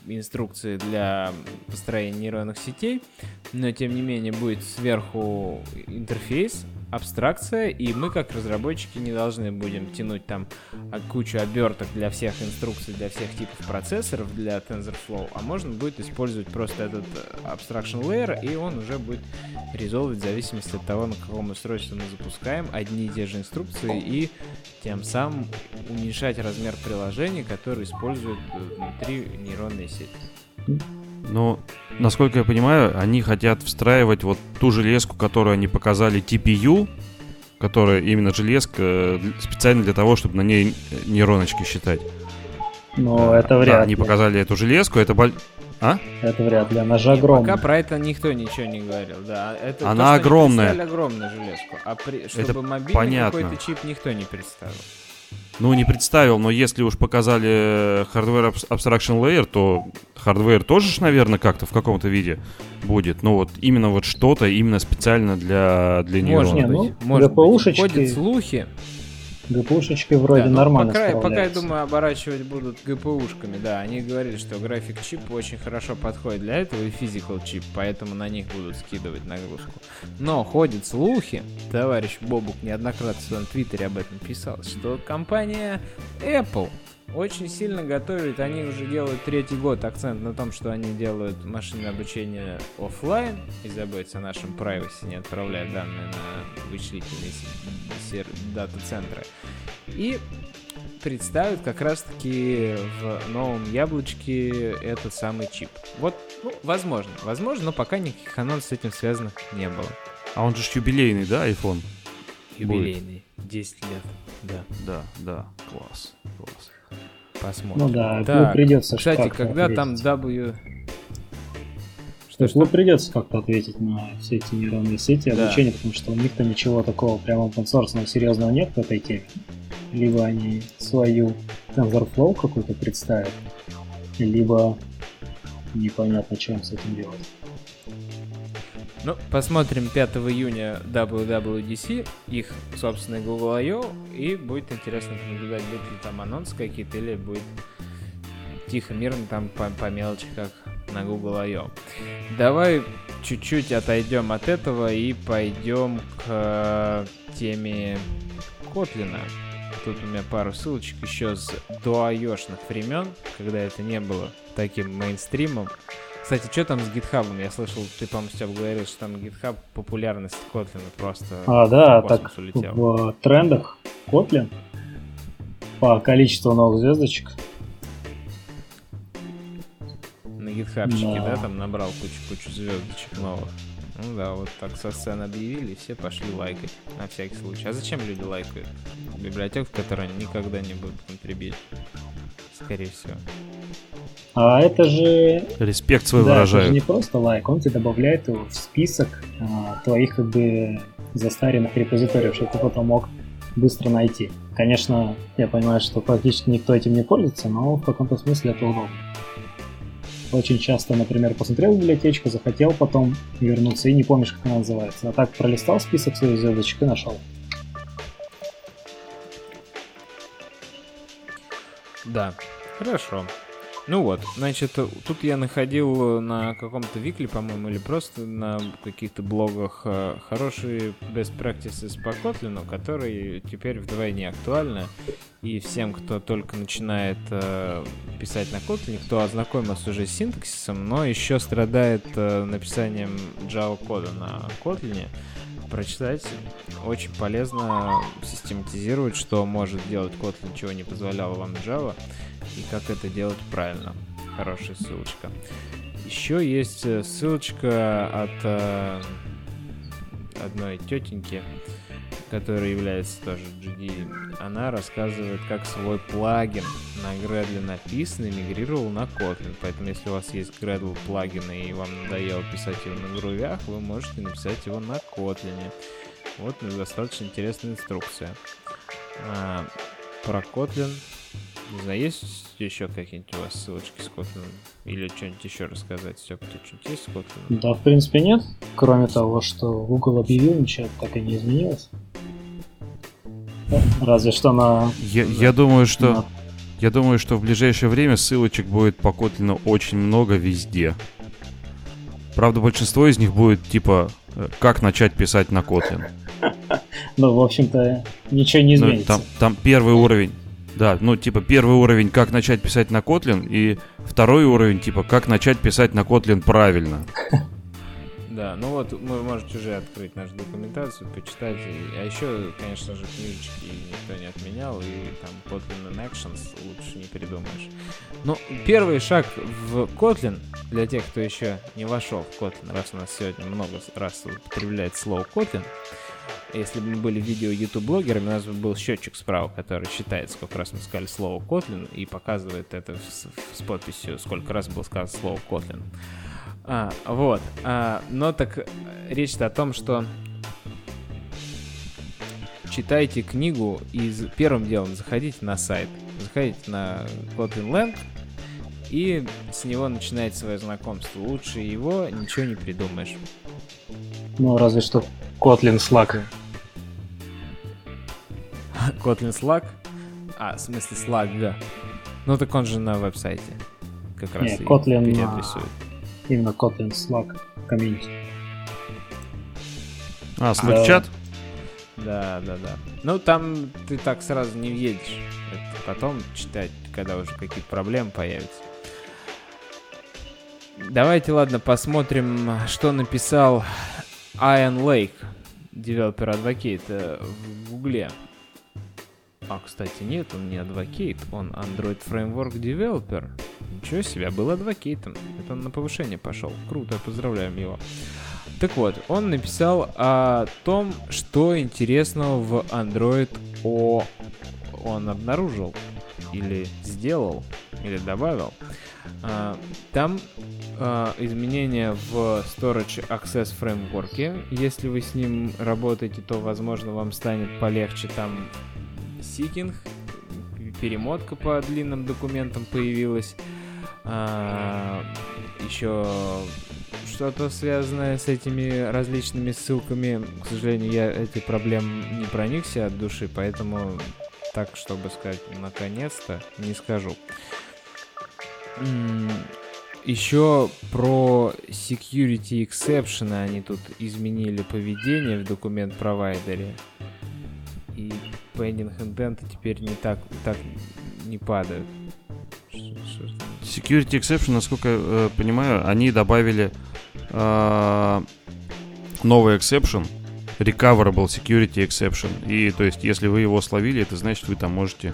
инструкции для построения нейронных сетей, но тем не менее будет сверху интерфейс, абстракция, и мы как разработчики не должны будем тянуть там кучу оберток для всех инструкций, для всех типов процессоров, для TensorFlow, а можно будет использовать просто этот э, abstraction layer, и он уже будет резолвить в зависимости от того, на каком устройстве мы запускаем одни и те же инструкции, и тем самым уменьшать размер приложений, которые используют э, внутри нейронной сети. Но, насколько я понимаю, они хотят встраивать вот ту железку, которую они показали TPU, которая именно железка э, специально для того, чтобы на ней нейроночки считать. Но а, это вряд да, ли. они показали эту железку, это боль... А? Это вряд ли, она же огромная. Пока про это никто ничего не говорил, да. Это она то, огромная. Они огромную железку, а при... чтобы это мобильный какой-то чип никто не представил. Ну, не представил, но если уж показали Hardware Abstraction Layer, то hardware тоже, наверное, как-то в каком-то виде будет. Ну, вот именно вот что-то именно специально для, для нейронов. Может, ну, может быть. Ходят слухи, GPU шечки вроде да, ну, нормально пока, пока, я думаю, оборачивать будут GPU шками, да. Они говорили, что graphic chip очень хорошо подходит для этого и physical chip, поэтому на них будут скидывать нагрузку. Но ходят слухи, товарищ Бобук неоднократно в своем твиттере об этом писал, что компания Apple очень сильно готовят. Они уже делают третий год акцент на том, что они делают машинное обучение офлайн и заботятся о нашем privacy, не отправляя данные на вычислительные дата-центры. И представят как раз-таки в новом яблочке этот самый чип. Вот, ну, возможно, возможно, но пока никаких анонсов с этим связанных не было. А он же юбилейный, да, iPhone? Юбилейный, Будет. 10 лет, да. Да, да, класс, класс. Посмотрим. Ну да, так, придется Кстати, когда ответить. там W... Что, что? придется как-то ответить на все эти нейронные сети да. обучения, потому что у них-то ничего такого прямо open source серьезного нет в этой теме. Либо они свою TensorFlow какую-то представят, либо непонятно, им с этим делать. Ну, посмотрим 5 июня WWDC, их собственный Google I.O., и будет интересно наблюдать, будут ли там анонсы какие-то, или будет тихо, мирно там по, по мелочи, как на Google I.O. Давай чуть-чуть отойдем от этого и пойдем к э, теме Котлина. Тут у меня пару ссылочек еще с до айошных времен, когда это не было таким мейнстримом. Кстати, что там с гитхабом? Я слышал, ты, по-моему, Степ говорил, что там гитхаб популярность Kotlin просто А, да, так улетел. в трендах Kotlin по количеству новых звездочек. На гитхабчике, да. да, там набрал кучу-кучу звездочек новых. Ну да, вот так со сцены объявили, и все пошли лайкать, на всякий случай. А зачем люди лайкают? Библиотеку, в которой они никогда не будут контрибить, скорее всего. А это же... Респект свой да, выражают. это же не просто лайк, он тебе добавляет его в список а, твоих как бы застаренных репозиториев, чтобы ты потом мог быстро найти. Конечно, я понимаю, что практически никто этим не пользуется, но в каком-то смысле это удобно. Очень часто, например, посмотрел библиотечку, захотел потом вернуться и не помнишь, как она называется. А так пролистал список своих звездочек и нашел. Да, хорошо. Ну вот, значит, тут я находил на каком-то викле, по-моему, или просто на каких-то блогах э, хорошие best practices по Kotlin, которые теперь вдвойне актуальны. И всем, кто только начинает э, писать на Kotlin, кто ознакомился уже с синтаксисом, но еще страдает э, написанием Java кода на Kotlin, прочитать. Очень полезно систематизировать, что может делать Kotlin, чего не позволяла вам Java, и как это делать правильно. Хорошая ссылочка. Еще есть э, ссылочка от э, одной тетеньки, которая является тоже GD, она рассказывает, как свой плагин на Gradle написанный мигрировал на Kotlin. Поэтому, если у вас есть Gradle плагин и вам надоело писать его на грувях, вы можете написать его на Kotlin. Вот достаточно интересная инструкция. А, про Kotlin. Не знаю, есть еще какие-нибудь у вас ссылочки с Kotlin? Или что-нибудь еще рассказать? Все, кто что-нибудь есть с Kotlin? Да, в принципе, нет. Кроме того, что Google объявил, ничего так и не изменилось. Разве что на... Я, я думаю, что... На... Я думаю, что в ближайшее время ссылочек будет по Kotlin очень много везде. Правда, большинство из них будет типа э, «Как начать писать на Kotlin». Ну, в общем-то, ничего не ну, изменится. там, там первый уровень. Да, ну, типа, первый уровень, как начать писать на Kotlin, и второй уровень, типа, как начать писать на Kotlin правильно. [LAUGHS] Да, ну вот вы можете уже открыть нашу документацию, почитать. А еще, конечно же, книжечки никто не отменял, и там Kotlin and Actions лучше не придумаешь. Но первый шаг в Kotlin, для тех, кто еще не вошел в Kotlin, раз у нас сегодня много раз употребляет слово Kotlin, если бы мы были видео YouTube-блогерами, у нас бы был счетчик справа, который считает, сколько раз мы сказали слово Kotlin, и показывает это с, с подписью, сколько раз было сказано слово Kotlin. А, вот. А, но так речь-то о том, что читайте книгу и первым делом заходите на сайт. Заходите на Kotlin Lang и с него начинайте свое знакомство. Лучше его ничего не придумаешь. Ну, разве что Kotlin Slack. [LAUGHS] Kotlin Slack? А, в смысле Slack, да. Ну так он же на веб-сайте. Как раз Не, и Kotlin рисует именно Kotlin Slack комьюнити. А, Slack чат? Да, да, да. Ну, там ты так сразу не въедешь. Это потом читать, когда уже какие-то проблемы появятся. Давайте, ладно, посмотрим, что написал Iron Lake, девелопер Advocate в Гугле. А, кстати, нет, он не Advocate, он Android Framework Developer. Ничего себе, был адвокейтом. Это он на повышение пошел. Круто, поздравляем его. Так вот, он написал о том, что интересного в Android O он обнаружил или сделал, или добавил. А, там а, изменения в Storage Access Framework. Если вы с ним работаете, то, возможно, вам станет полегче там сикинг, перемотка по длинным документам появилась. А, еще что-то связанное с этими различными ссылками. К сожалению, я эти проблем не проникся от души, поэтому так, чтобы сказать наконец-то, не скажу. Еще про security exception они тут изменили поведение в документ провайдере. И pending intent теперь не так, так не падают. Security exception, насколько я э, понимаю, они добавили э, новый exception, recoverable security exception. И то есть, если вы его словили, это значит, вы там можете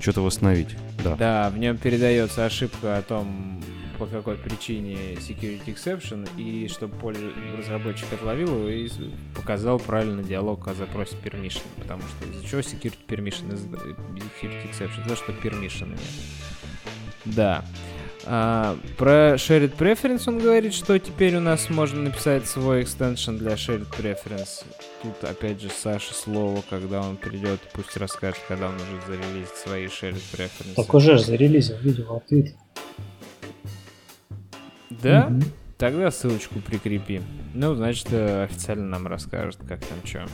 что-то восстановить. Да. Да, в нем передается ошибка о том, по какой причине security exception, и чтобы разработчик отловил его и показал правильный диалог о запросе permission, потому что из-за чего security permission, security exception, за что permission нет. Да. А, про Shared Preference он говорит, что теперь у нас можно написать свой экстеншн для Shared Preference. Тут опять же Саша слово, когда он придет, пусть расскажет, когда он уже зарелизит свои Shared Preference. Так уже же зарелизил, видел ответ. Да? Угу. Тогда ссылочку прикрепи. Ну, значит, э, официально нам расскажет, как там что.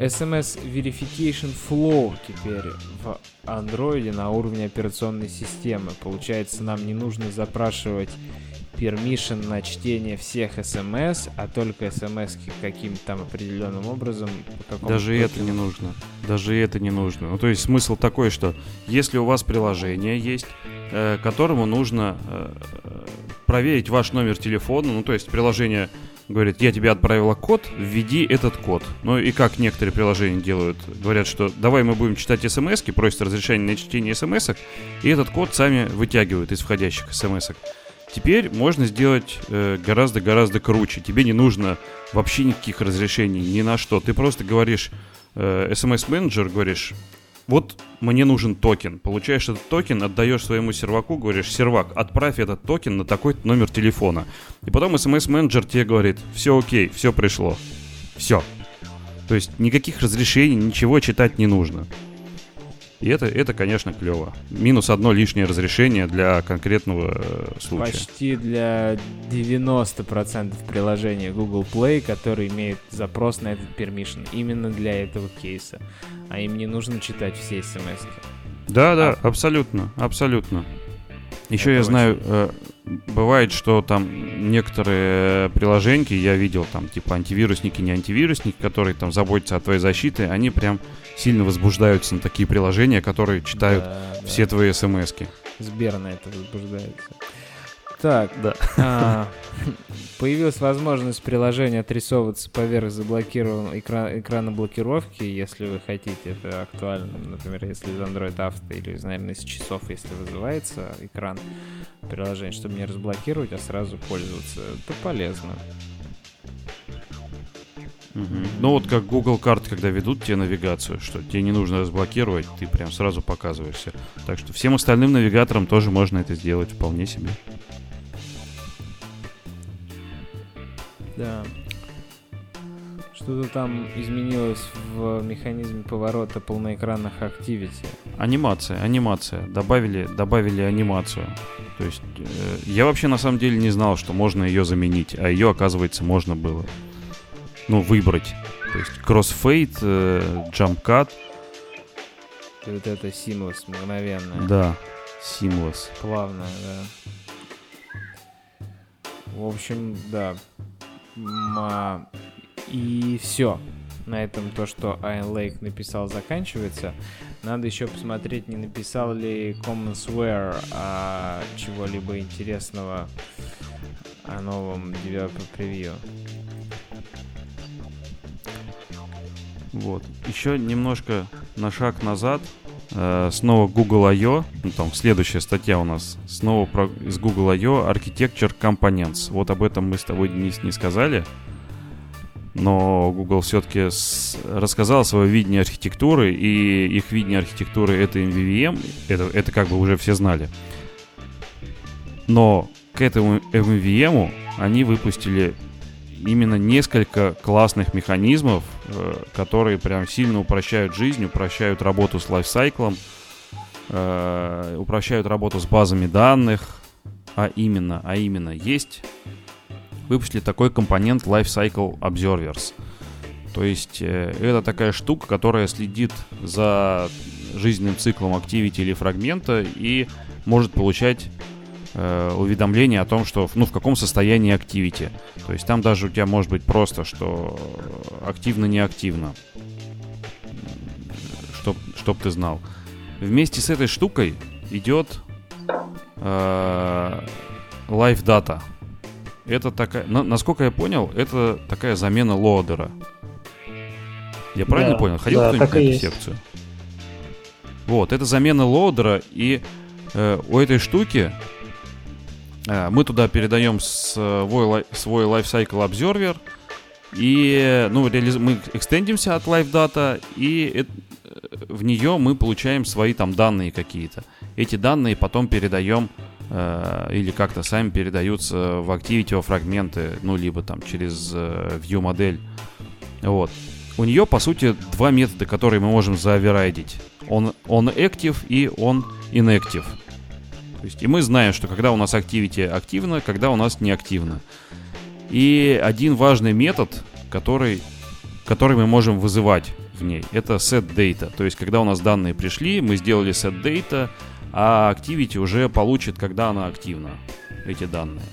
SMS Verification Flow теперь в Android на уровне операционной системы. Получается, нам не нужно запрашивать permission на чтение всех смс, а только смс каким-то там определенным образом. Даже это не нужно. Даже это не нужно. Ну, то есть смысл такой, что если у вас приложение есть, э, которому нужно э, проверить ваш номер телефона, ну, то есть приложение говорит, я тебе отправила код, введи этот код. Ну и как некоторые приложения делают, говорят, что давай мы будем читать смс просят разрешение на чтение смс и этот код сами вытягивают из входящих смс -ок. Теперь можно сделать э, гораздо-гораздо э, круче. Тебе не нужно вообще никаких разрешений, ни на что. Ты просто говоришь, э, SMS-менеджер, говоришь, вот мне нужен токен. Получаешь этот токен, отдаешь своему серваку, говоришь, сервак, отправь этот токен на такой номер телефона. И потом SMS-менеджер тебе говорит, все окей, все пришло. Все. То есть никаких разрешений, ничего читать не нужно. И это, это конечно, клево. Минус одно лишнее разрешение для конкретного э, случая. Почти для 90% приложений Google Play, которые имеют запрос на этот permission именно для этого кейса. А им не нужно читать все смс. Да, да, а... абсолютно, абсолютно. Еще это я знаю, э, бывает, что там некоторые приложеньки, я видел там типа антивирусники, не антивирусники, которые там заботятся о твоей защите, они прям сильно возбуждаются на такие приложения, которые читают да, все да. твои смс-ки. Сбер на это возбуждается. Так, да. А, [LAUGHS] появилась возможность приложения отрисовываться поверх заблокированного экра- экрана блокировки, если вы хотите, это актуально, например, если из Android Auto или, наверное, из часов, если вызывается экран приложения, чтобы не разблокировать, а сразу пользоваться. Это полезно. Угу. Ну вот как Google карты, когда ведут тебе навигацию, что тебе не нужно разблокировать, ты прям сразу показываешься. Так что всем остальным навигаторам тоже можно это сделать вполне себе. Да. Что-то там изменилось в механизме поворота полноэкранных Activity. Анимация, анимация. Добавили, добавили анимацию. То есть э, я вообще на самом деле не знал, что можно ее заменить, а ее, оказывается, можно было ну, выбрать. То есть кроссфейт, э, cut. И вот это seamless мгновенное. Да, seamless. Плавное, да. В общем, да. А, и все. На этом то, что Iron Lake написал, заканчивается. Надо еще посмотреть, не написал ли Commonsware а, чего-либо интересного о новом Developer Preview. Вот. Еще немножко на шаг назад. Э, снова Google I.O. Ну, там следующая статья у нас. Снова про, из Google I.O. Architecture Components. Вот об этом мы с тобой, Денис, не сказали. Но Google все-таки рассказал свое видение архитектуры, и их видение архитектуры это MVVM, это, это как бы уже все знали. Но к этому MVVM они выпустили именно несколько классных механизмов, э, которые прям сильно упрощают жизнь, упрощают работу с лайфсайклом, э, упрощают работу с базами данных, а именно, а именно есть выпустили такой компонент Lifecycle Observers. То есть э, это такая штука, которая следит за жизненным циклом активити или фрагмента и может получать э, уведомление о том, что ну, в каком состоянии активити. То есть там даже у тебя может быть просто, что активно-неактивно. Чтоб, чтоб ты знал. Вместе с этой штукой идет э, Live Data. Это такая, на, насколько я понял, это такая замена лоадера. Я правильно да, понял? Ходил да, кто-нибудь на эту секцию? Вот, это замена лоадера, и э, у этой штуки мы туда передаем свой, свой Lifecycle Observer, и ну, реализ... мы экстендимся от LiveData, и это, в нее мы получаем свои там данные какие-то. Эти данные потом передаем э, или как-то сами передаются в Activity фрагменты, ну, либо там через э, View модель. Вот. У нее, по сути, два метода, которые мы можем заоверайдить. Он, он active и он inactive. То есть, и мы знаем, что когда у нас activity активно, когда у нас не активно. И один важный метод, который, который мы можем вызывать в ней, это set data. То есть, когда у нас данные пришли, мы сделали set data, а Activity уже получит, когда она активна, эти данные.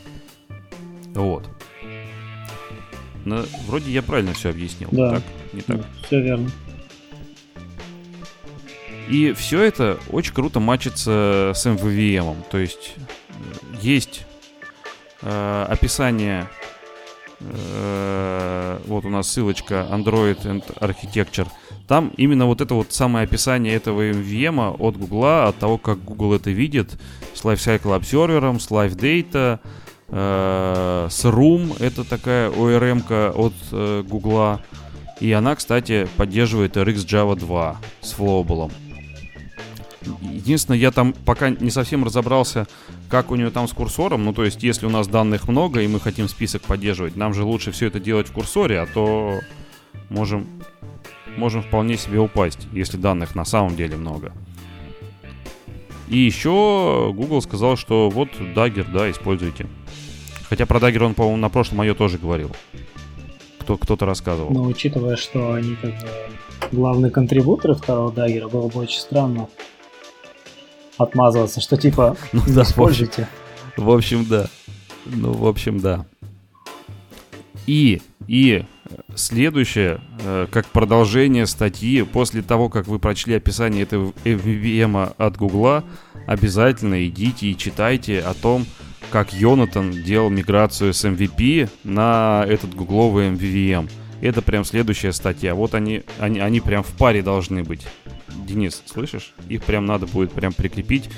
Вот. Но, вроде я правильно все объяснил. Да. Так? Не так? все верно. И все это очень круто мачится с MVVM. То есть есть э, описание э, вот у нас ссылочка Android and Architecture. Там именно вот это вот самое описание этого MVM от Google, от того, как Google это видит, с Lifecycle Observer, с Live Data, э, с Room, это такая ORM от э, Google. И она, кстати, поддерживает RX Java 2 с Flowable. Единственное, я там пока не совсем разобрался, как у нее там с курсором. Ну, то есть, если у нас данных много, и мы хотим список поддерживать, нам же лучше все это делать в курсоре, а то можем, можем вполне себе упасть, если данных на самом деле много. И еще Google сказал, что вот Dagger, да, используйте. Хотя про Dagger он, по-моему, на прошлом мое тоже говорил. Кто, кто-то рассказывал. Но учитывая, что они как бы главные контрибуторы второго Dagger, было бы очень странно отмазываться, что типа [LAUGHS] ну, да, используйте. В общем, да. Ну, в общем, да. И, и следующее, э, как продолжение статьи, после того, как вы прочли описание этого MVVM от Гугла, обязательно идите и читайте о том, как Йонатан делал миграцию с MVP на этот гугловый MVVM. Это прям следующая статья. Вот они, они, они прям в паре должны быть. Денис, слышишь? Их прям надо будет прям прикрепить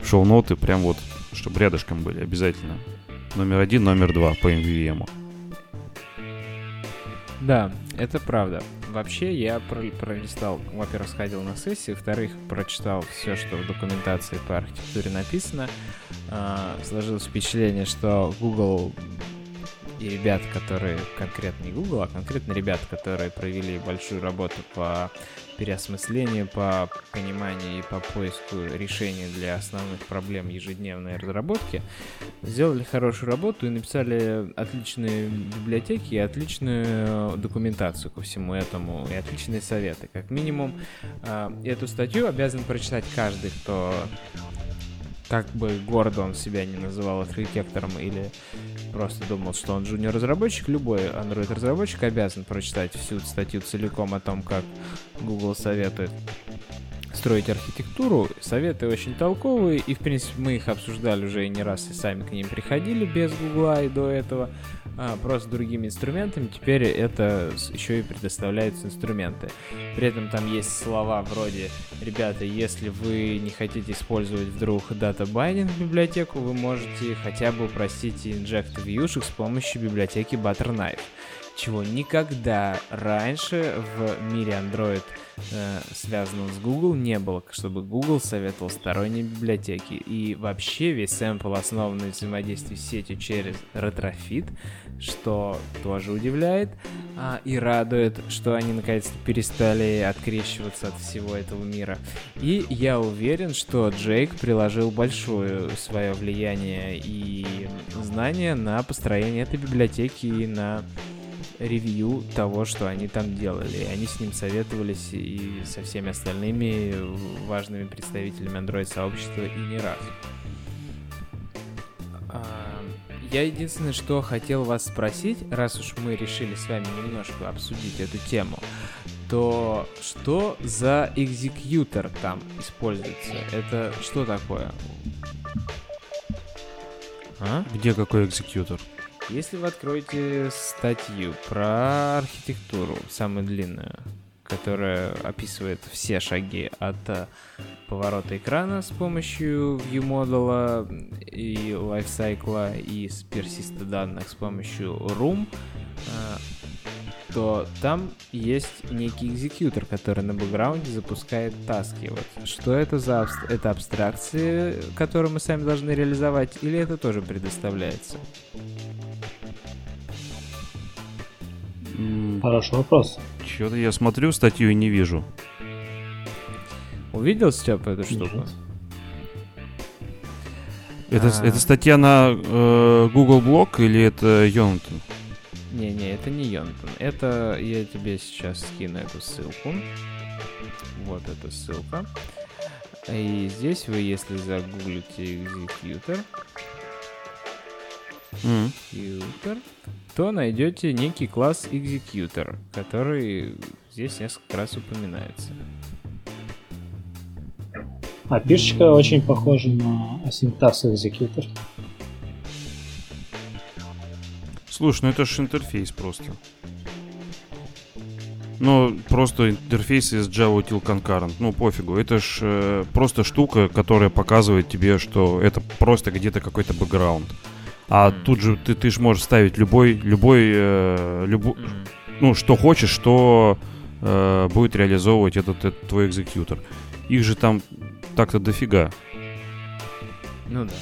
в шоу-ноты, прям вот, чтобы рядышком были обязательно. Номер один, номер два по MVVM. Да, это правда. Вообще я пролистал, во-первых, сходил на сессии, во-вторых, прочитал все, что в документации по архитектуре написано. А, сложилось впечатление, что Google и ребят, которые, конкретно не Google, а конкретно ребят, которые провели большую работу по переосмыслению, по пониманию и по поиску решений для основных проблем ежедневной разработки, сделали хорошую работу и написали отличные библиотеки и отличную документацию ко всему этому, и отличные советы. Как минимум, а, эту статью обязан прочитать каждый, кто как бы гордо он себя не называл архитектором или просто думал, что он джуниор-разработчик, любой Android-разработчик обязан прочитать всю статью целиком о том, как Google советует строить архитектуру. Советы очень толковые, и, в принципе, мы их обсуждали уже не раз, и сами к ним приходили без Гугла и до этого, а, просто другими инструментами. Теперь это еще и предоставляются инструменты. При этом там есть слова вроде «Ребята, если вы не хотите использовать вдруг Data Binding библиотеку, вы можете хотя бы упростить инжект вьюшек с помощью библиотеки Butterknife» чего никогда раньше в мире Android, э, связанном с Google, не было, чтобы Google советовал сторонние библиотеки. И вообще весь сэмпл основан на взаимодействии с сетью через Retrofit, что тоже удивляет а, и радует, что они наконец-то перестали открещиваться от всего этого мира. И я уверен, что Джейк приложил большое свое влияние и знание на построение этой библиотеки и на ревью того, что они там делали. Они с ним советовались и со всеми остальными важными представителями Android-сообщества и не раз. А, я единственное, что хотел вас спросить, раз уж мы решили с вами немножко обсудить эту тему, то что за экзекьютор там используется? Это что такое? А? Где какой экзекьютор? Если вы откроете статью про архитектуру, самую длинную, которая описывает все шаги от э, поворота экрана с помощью view модула и lifecycle и с персиста данных с помощью room, э, то там есть некий экзекьютор, который на бэкграунде запускает таски. Вот. Что это за абс... это абстракции, которые мы сами должны реализовать, или это тоже предоставляется? Хороший вопрос. Что-то я смотрю статью и не вижу. Увидел, Степа, эту штуку? Это, а... это статья на э, Google Blog или это Йонатан? Не-не, это не Йонтон. Это я тебе сейчас скину эту ссылку. Вот эта ссылка. И здесь вы, если загуглите executor, executor, то найдете некий класс executor, который здесь несколько раз упоминается. А пишечка очень похожа на асинтакс executor. Слушай, ну это же интерфейс просто. Ну, просто интерфейс из Java Util Concurrent. Ну, пофигу. Это ж э, просто штука, которая показывает тебе, что это просто где-то какой-то бэкграунд. А mm. тут же ты, ты же можешь ставить любой, любой, э, любо, mm. ну, что хочешь, что э, будет реализовывать этот, этот твой экзекьютор. Их же там так-то дофига. Ну да.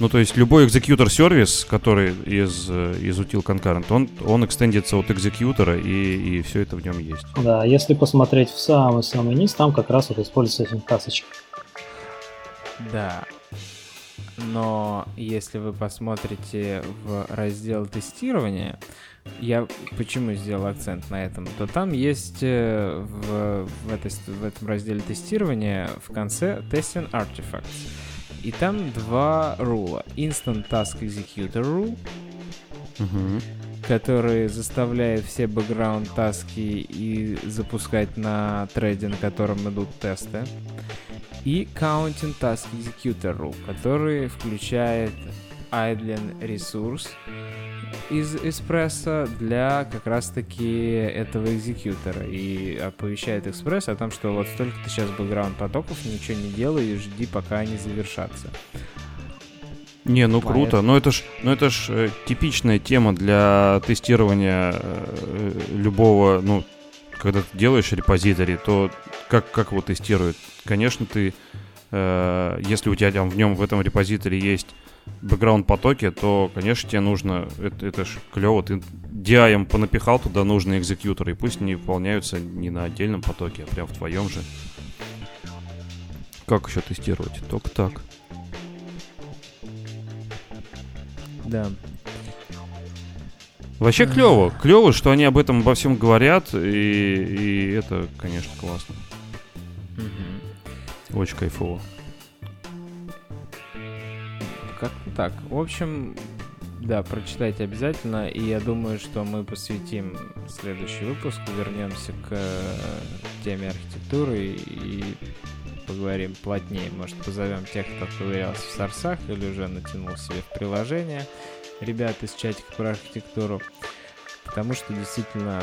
Ну, то есть любой экзекьютор-сервис, который из, э, из Util Concurrent, он, он экстендится от экзекьютора, и, и все это в нем есть. Да, если посмотреть в самый-самый низ, там как раз вот используется синтаксочка. Да. Но если вы посмотрите в раздел тестирования, я почему сделал акцент на этом, то там есть э, в, в, этой, в этом разделе тестирования в конце Testing Artifacts. И там два рула. Instant Task Executor Rule, угу. который заставляет все бэкграунд таски и запускать на треде, на котором идут тесты. И Counting Task Executor который включает idling ресурс, из эспрессо для как раз-таки этого экзекьютора и оповещает экспресс о том, что вот столько ты сейчас бэкграунд потоков, ничего не делай и жди, пока они завершатся. Не, ну Поэтому... круто. Но это ж, ну это ж э, типичная тема для тестирования э, любого, ну, когда ты делаешь репозиторий, то как, как его тестируют? Конечно, ты, э, если у тебя там в нем, в этом репозитории есть бэкграунд потоки, то, конечно, тебе нужно, это, это ж клево, ты DI понапихал туда нужные экзекьюторы, и пусть не выполняются не на отдельном потоке, а прям в твоем же. Как еще тестировать? Только так. Да. Вообще клево. Клево, что они об этом обо всем говорят, и, и это, конечно, классно. Угу. Очень кайфово как-то так. В общем, да, прочитайте обязательно, и я думаю, что мы посвятим следующий выпуск, вернемся к э, теме архитектуры и поговорим плотнее. Может, позовем тех, кто ковырялся в сорсах или уже натянул себе в приложение ребят из чатика про архитектуру, потому что действительно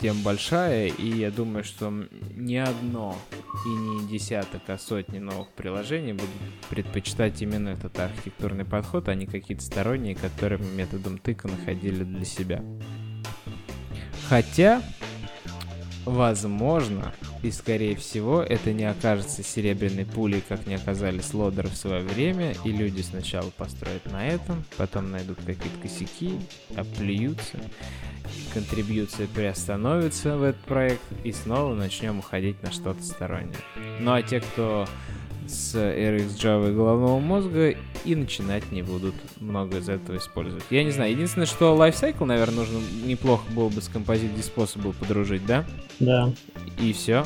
тема большая, и я думаю, что не одно и не десяток, а сотни новых приложений будут предпочитать именно этот архитектурный подход, а не какие-то сторонние, которые методом тыка находили для себя. Хотя, возможно, и скорее всего, это не окажется серебряной пулей, как не оказались лодеры в свое время, и люди сначала построят на этом, потом найдут какие-то косяки, оплюются, контрибьюция приостановится в этот проект, и снова начнем уходить на что-то стороннее. Ну а те, кто с RX Java головного мозга и начинать не будут много из этого использовать. Я не знаю, единственное, что Lifecycle, наверное, нужно неплохо было бы с Composite Disposable подружить, да? Да. И все.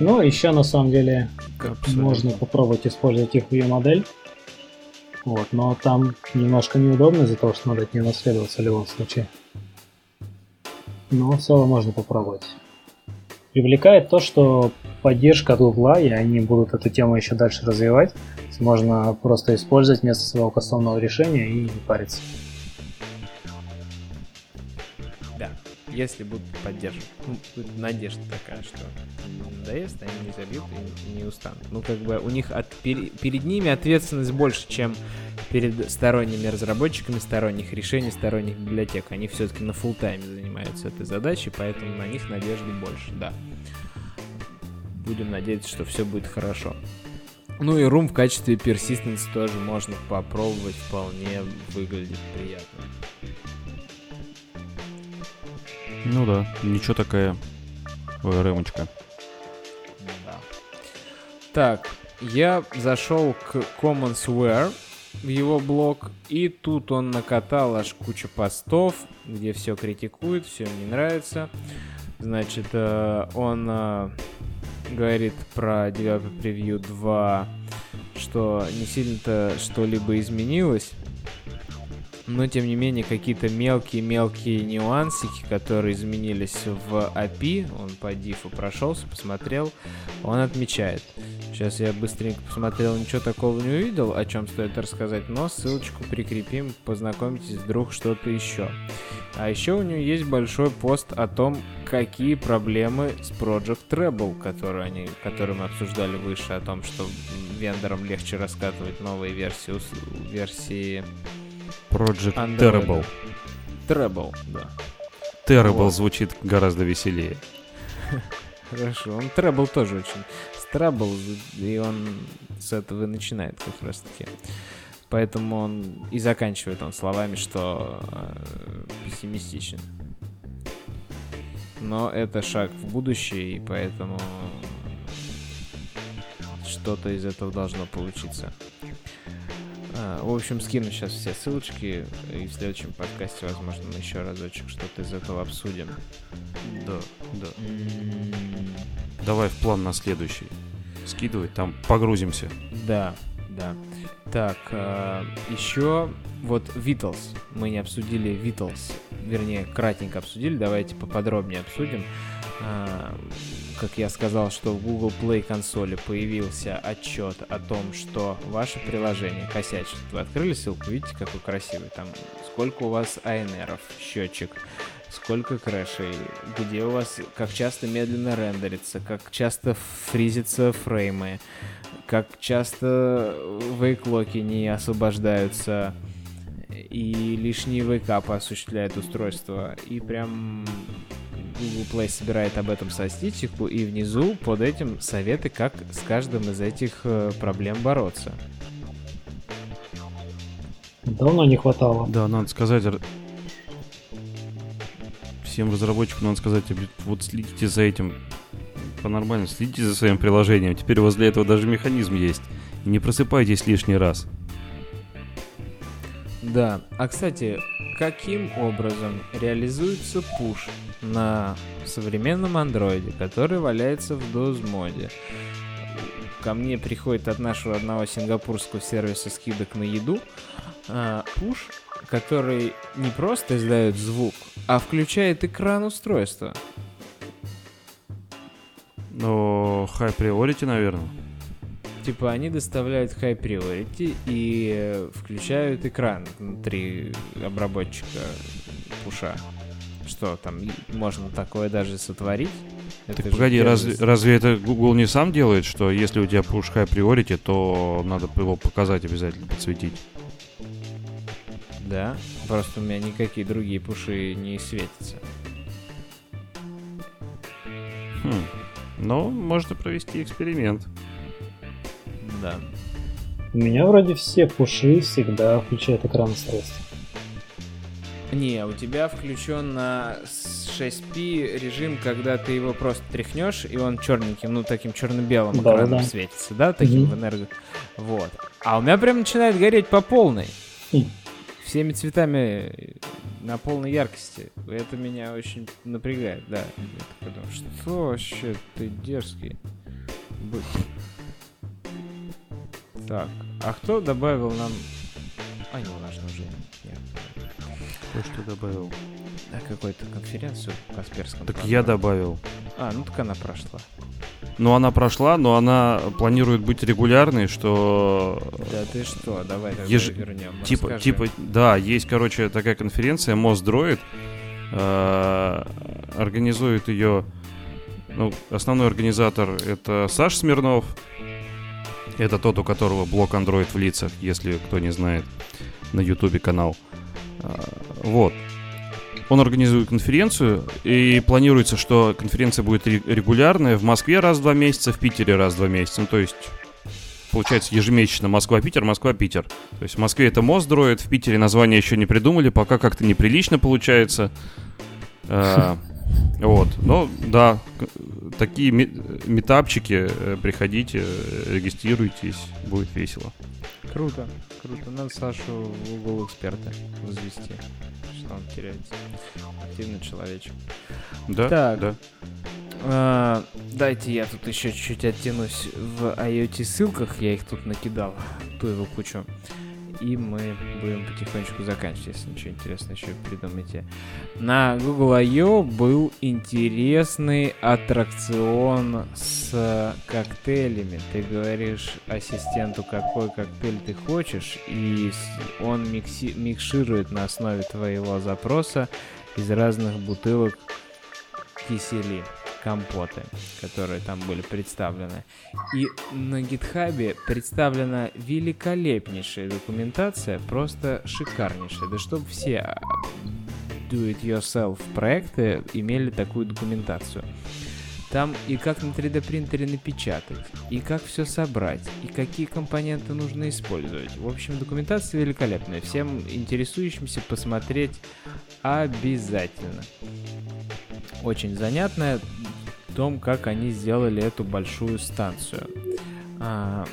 Ну, еще на самом деле Абсолютно. можно попробовать использовать их ее модель. Вот, но там немножко неудобно из-за того, что надо от нее наследоваться в любом случае. Но в целом можно попробовать. Привлекает то, что поддержка от Google, и они будут эту тему еще дальше развивать. Можно просто использовать вместо своего кастомного решения и не париться. Если будут поддерживать. Ну, надежда такая, что надоест, они не забьют и не устанут. Ну, как бы у них от, перед ними ответственность больше, чем перед сторонними разработчиками сторонних решений, сторонних библиотек. Они все-таки на full тайме занимаются этой задачей, поэтому на них надежды больше, да. Будем надеяться, что все будет хорошо. Ну и Room в качестве persistence тоже можно попробовать, вполне выглядит приятно. Ну да, ничего такая ремочка. Да. Так, я зашел к Commonsware в его блог, и тут он накатал аж кучу постов, где все критикует, все не нравится. Значит, э, он э, говорит про Developer Preview 2, что не сильно-то что-либо изменилось, но тем не менее какие-то мелкие-мелкие нюансики, которые изменились в API, он по дифу прошелся, посмотрел, он отмечает. Сейчас я быстренько посмотрел, ничего такого не увидел, о чем стоит рассказать, но ссылочку прикрепим, познакомьтесь вдруг что-то еще. А еще у него есть большой пост о том, какие проблемы с Project Treble, которые, они, которые мы обсуждали выше, о том, что вендорам легче раскатывать новые версии, версии Project Android. Terrible. Treble, да. Terrible вот. звучит гораздо веселее. [LAUGHS] Хорошо, он Treble тоже очень Trouble, и он с этого и начинает как раз таки. Поэтому он и заканчивает он словами, что э, пессимистичен. Но это шаг в будущее, и поэтому что-то из этого должно получиться. А, в общем, скину сейчас все ссылочки, и в следующем подкасте, возможно, мы еще разочек что-то из этого обсудим. Да, да. Давай в план на следующий. Скидывай, там погрузимся. Да, да. Так, э, еще вот Vittles. Мы не обсудили Vittles. Вернее, кратенько обсудили. Давайте поподробнее обсудим. Э, как я сказал, что в Google Play консоли появился отчет о том, что ваше приложение косячит. Вы открыли ссылку, видите, какой красивый там, сколько у вас ANR, счетчик, сколько крэшей, где у вас, как часто медленно рендерится, как часто фризятся фреймы, как часто вейклоки не освобождаются, и лишние вейкапы осуществляет устройство. И прям Google Play собирает об этом статистику, и внизу под этим советы, как с каждым из этих э, проблем бороться. Давно не хватало. Да, надо сказать, всем разработчикам надо сказать, вот следите за этим по-нормально, следите за своим приложением. Теперь у вас для этого даже механизм есть. И не просыпайтесь лишний раз. Да, а кстати, каким образом реализуется пуш на современном андроиде, который валяется в DOS моде? Ко мне приходит от нашего одного сингапурского сервиса скидок на еду а, пуш, который не просто издает звук, а включает экран устройства. Ну, High Priority, наверное. Типа они доставляют High Priority и включают экран внутри обработчика пуша. Что там, можно такое даже сотворить? Так это погоди, разве, разве это Google не сам делает, что если у тебя push high priority, то надо его показать обязательно, подсветить? Да, просто у меня никакие другие пуши не светятся. Хм. Ну, можно провести эксперимент. Да. У меня вроде все пуши всегда включают экран устройства. Не, у тебя включен на 6P режим, когда ты его просто тряхнешь, и он черненьким, ну таким черно-белым да, экраном да. светится, да, таким mm-hmm. в энерго. Вот. А у меня прям начинает гореть по полной. Mm всеми цветами на полной яркости. Это меня очень напрягает, да. Я такой что вообще ты дерзкий. Будь. Так, а кто добавил нам... А, не важно уже. Нет. Кто что добавил? Да, какую-то конференцию в Касперском. Так я добавил. А, ну так она прошла. Ну, она прошла, но она планирует быть регулярной, что... Да ты что, давай Еж... вернем. Типа, Расскажи. типа, да, есть, короче, такая конференция, Мосдроид, э, организует ее, ну, основной организатор это Саш Смирнов, это тот, у которого блок Android в лицах, если кто не знает, на Ютубе канал. Э, вот. Он организует конференцию, и планируется, что конференция будет регулярная в Москве раз в два месяца, в Питере раз в два месяца. Ну, то есть, получается, ежемесячно Москва-Питер, Москва-Питер. То есть в Москве это Моздроид, в Питере название еще не придумали, пока как-то неприлично получается. Вот, но да, такие метапчики, э, приходите, регистрируйтесь, будет весело. Круто, круто. Надо Сашу в Google эксперта возвести, что он теряется. Активный человечек. Да, так, да. А, дайте я тут еще чуть-чуть оттянусь в IoT ссылках, я их тут накидал, ту его кучу и мы будем потихонечку заканчивать, если ничего интересного еще придумаете. На Google I.O. был интересный аттракцион с коктейлями. Ты говоришь ассистенту, какой коктейль ты хочешь, и он микси- микширует на основе твоего запроса из разных бутылок кисели компоты, которые там были представлены. И на гитхабе представлена великолепнейшая документация, просто шикарнейшая. Да чтобы все do-it-yourself проекты имели такую документацию. Там и как на 3D принтере напечатать, и как все собрать, и какие компоненты нужно использовать. В общем, документация великолепная. Всем интересующимся посмотреть обязательно. Очень занятная том, как они сделали эту большую станцию. А,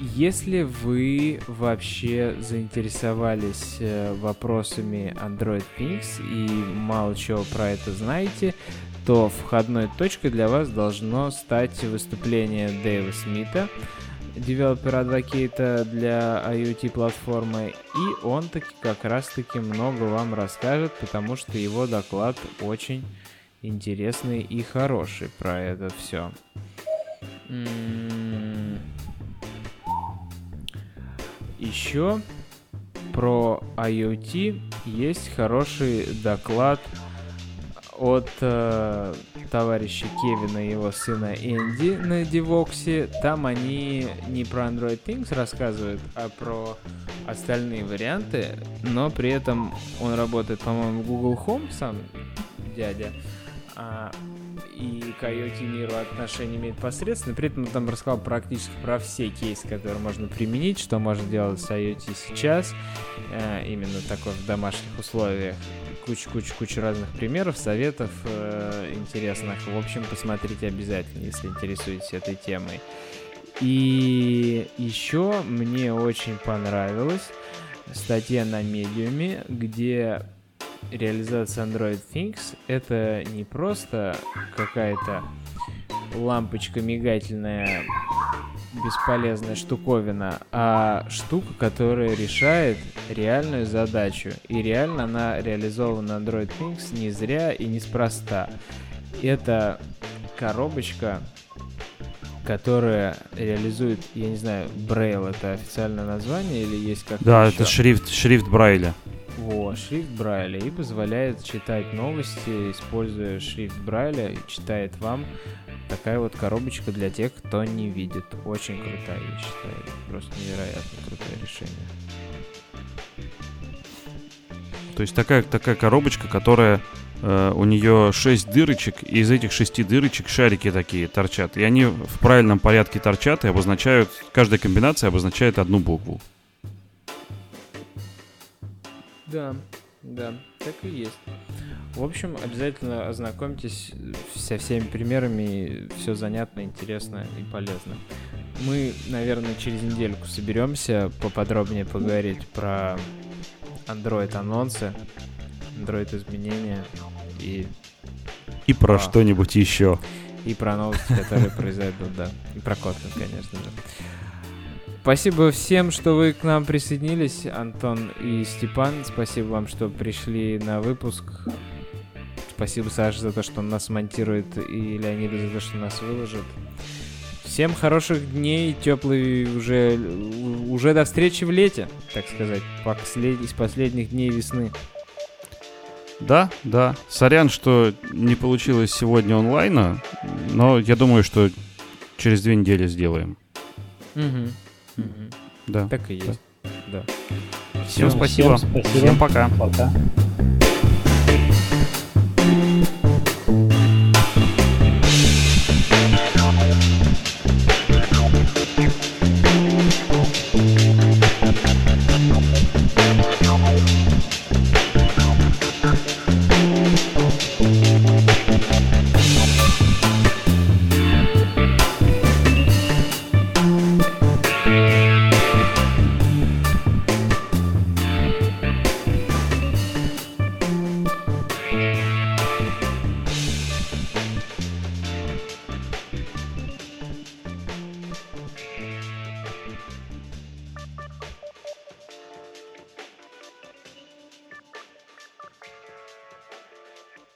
если вы вообще заинтересовались э, вопросами Android Things и мало чего про это знаете, то входной точкой для вас должно стать выступление Дэйва Смита, девелопера адвокейта для IoT платформы, и он таки как раз таки много вам расскажет, потому что его доклад очень интересный и хороший про это все. Еще про IoT есть хороший доклад от э, товарища Кевина и его сына Энди на Девоксе. Там они не про Android Things рассказывают, а про остальные варианты, но при этом он работает, по-моему, в Google Home сам дядя а, и к IoT миру отношение имеет посредственно. При этом он там рассказал практически про все кейсы, которые можно применить, что можно делать с IoT сейчас, а, именно такой в домашних условиях. Куча-куча-куча разных примеров, советов э, интересных. В общем, посмотрите обязательно, если интересуетесь этой темой. И еще мне очень понравилась статья на медиуме, где реализация Android Things это не просто какая-то лампочка мигательная бесполезная штуковина, а штука, которая решает реальную задачу. И реально она реализована на Android Things не зря и неспроста. Это коробочка, которая реализует, я не знаю, Braille это официальное название или есть как-то Да, еще? это шрифт, шрифт Брайля. Во, шрифт Брайля и позволяет читать новости, используя шрифт Брайля, и читает вам такая вот коробочка для тех, кто не видит. Очень крутая, я считаю. Просто невероятно крутое решение. То есть такая, такая коробочка, которая э, у нее 6 дырочек, и из этих 6 дырочек шарики такие торчат. И они в правильном порядке торчат и обозначают, каждая комбинация обозначает одну букву. Да, да, так и есть. В общем, обязательно ознакомьтесь со всеми примерами, все занятно, интересно и полезно. Мы, наверное, через недельку соберемся поподробнее поговорить про Android анонсы, Android изменения и... И про а, что-нибудь еще. И про новости, которые [LAUGHS] произойдут, да. И про Kotlin, конечно же. Спасибо всем, что вы к нам присоединились, Антон и Степан. Спасибо вам, что пришли на выпуск. Спасибо, Саша, за то, что он нас монтирует, и Леониду за то, что нас выложит. Всем хороших дней, теплый уже, уже до встречи в лете, так сказать, послед... из последних дней весны. Да, да. Сорян, что не получилось сегодня онлайна, но я думаю, что через две недели сделаем. Угу. Да. Так и есть. Да. Всем спасибо. Всем, спасибо. Всем пока. Пока.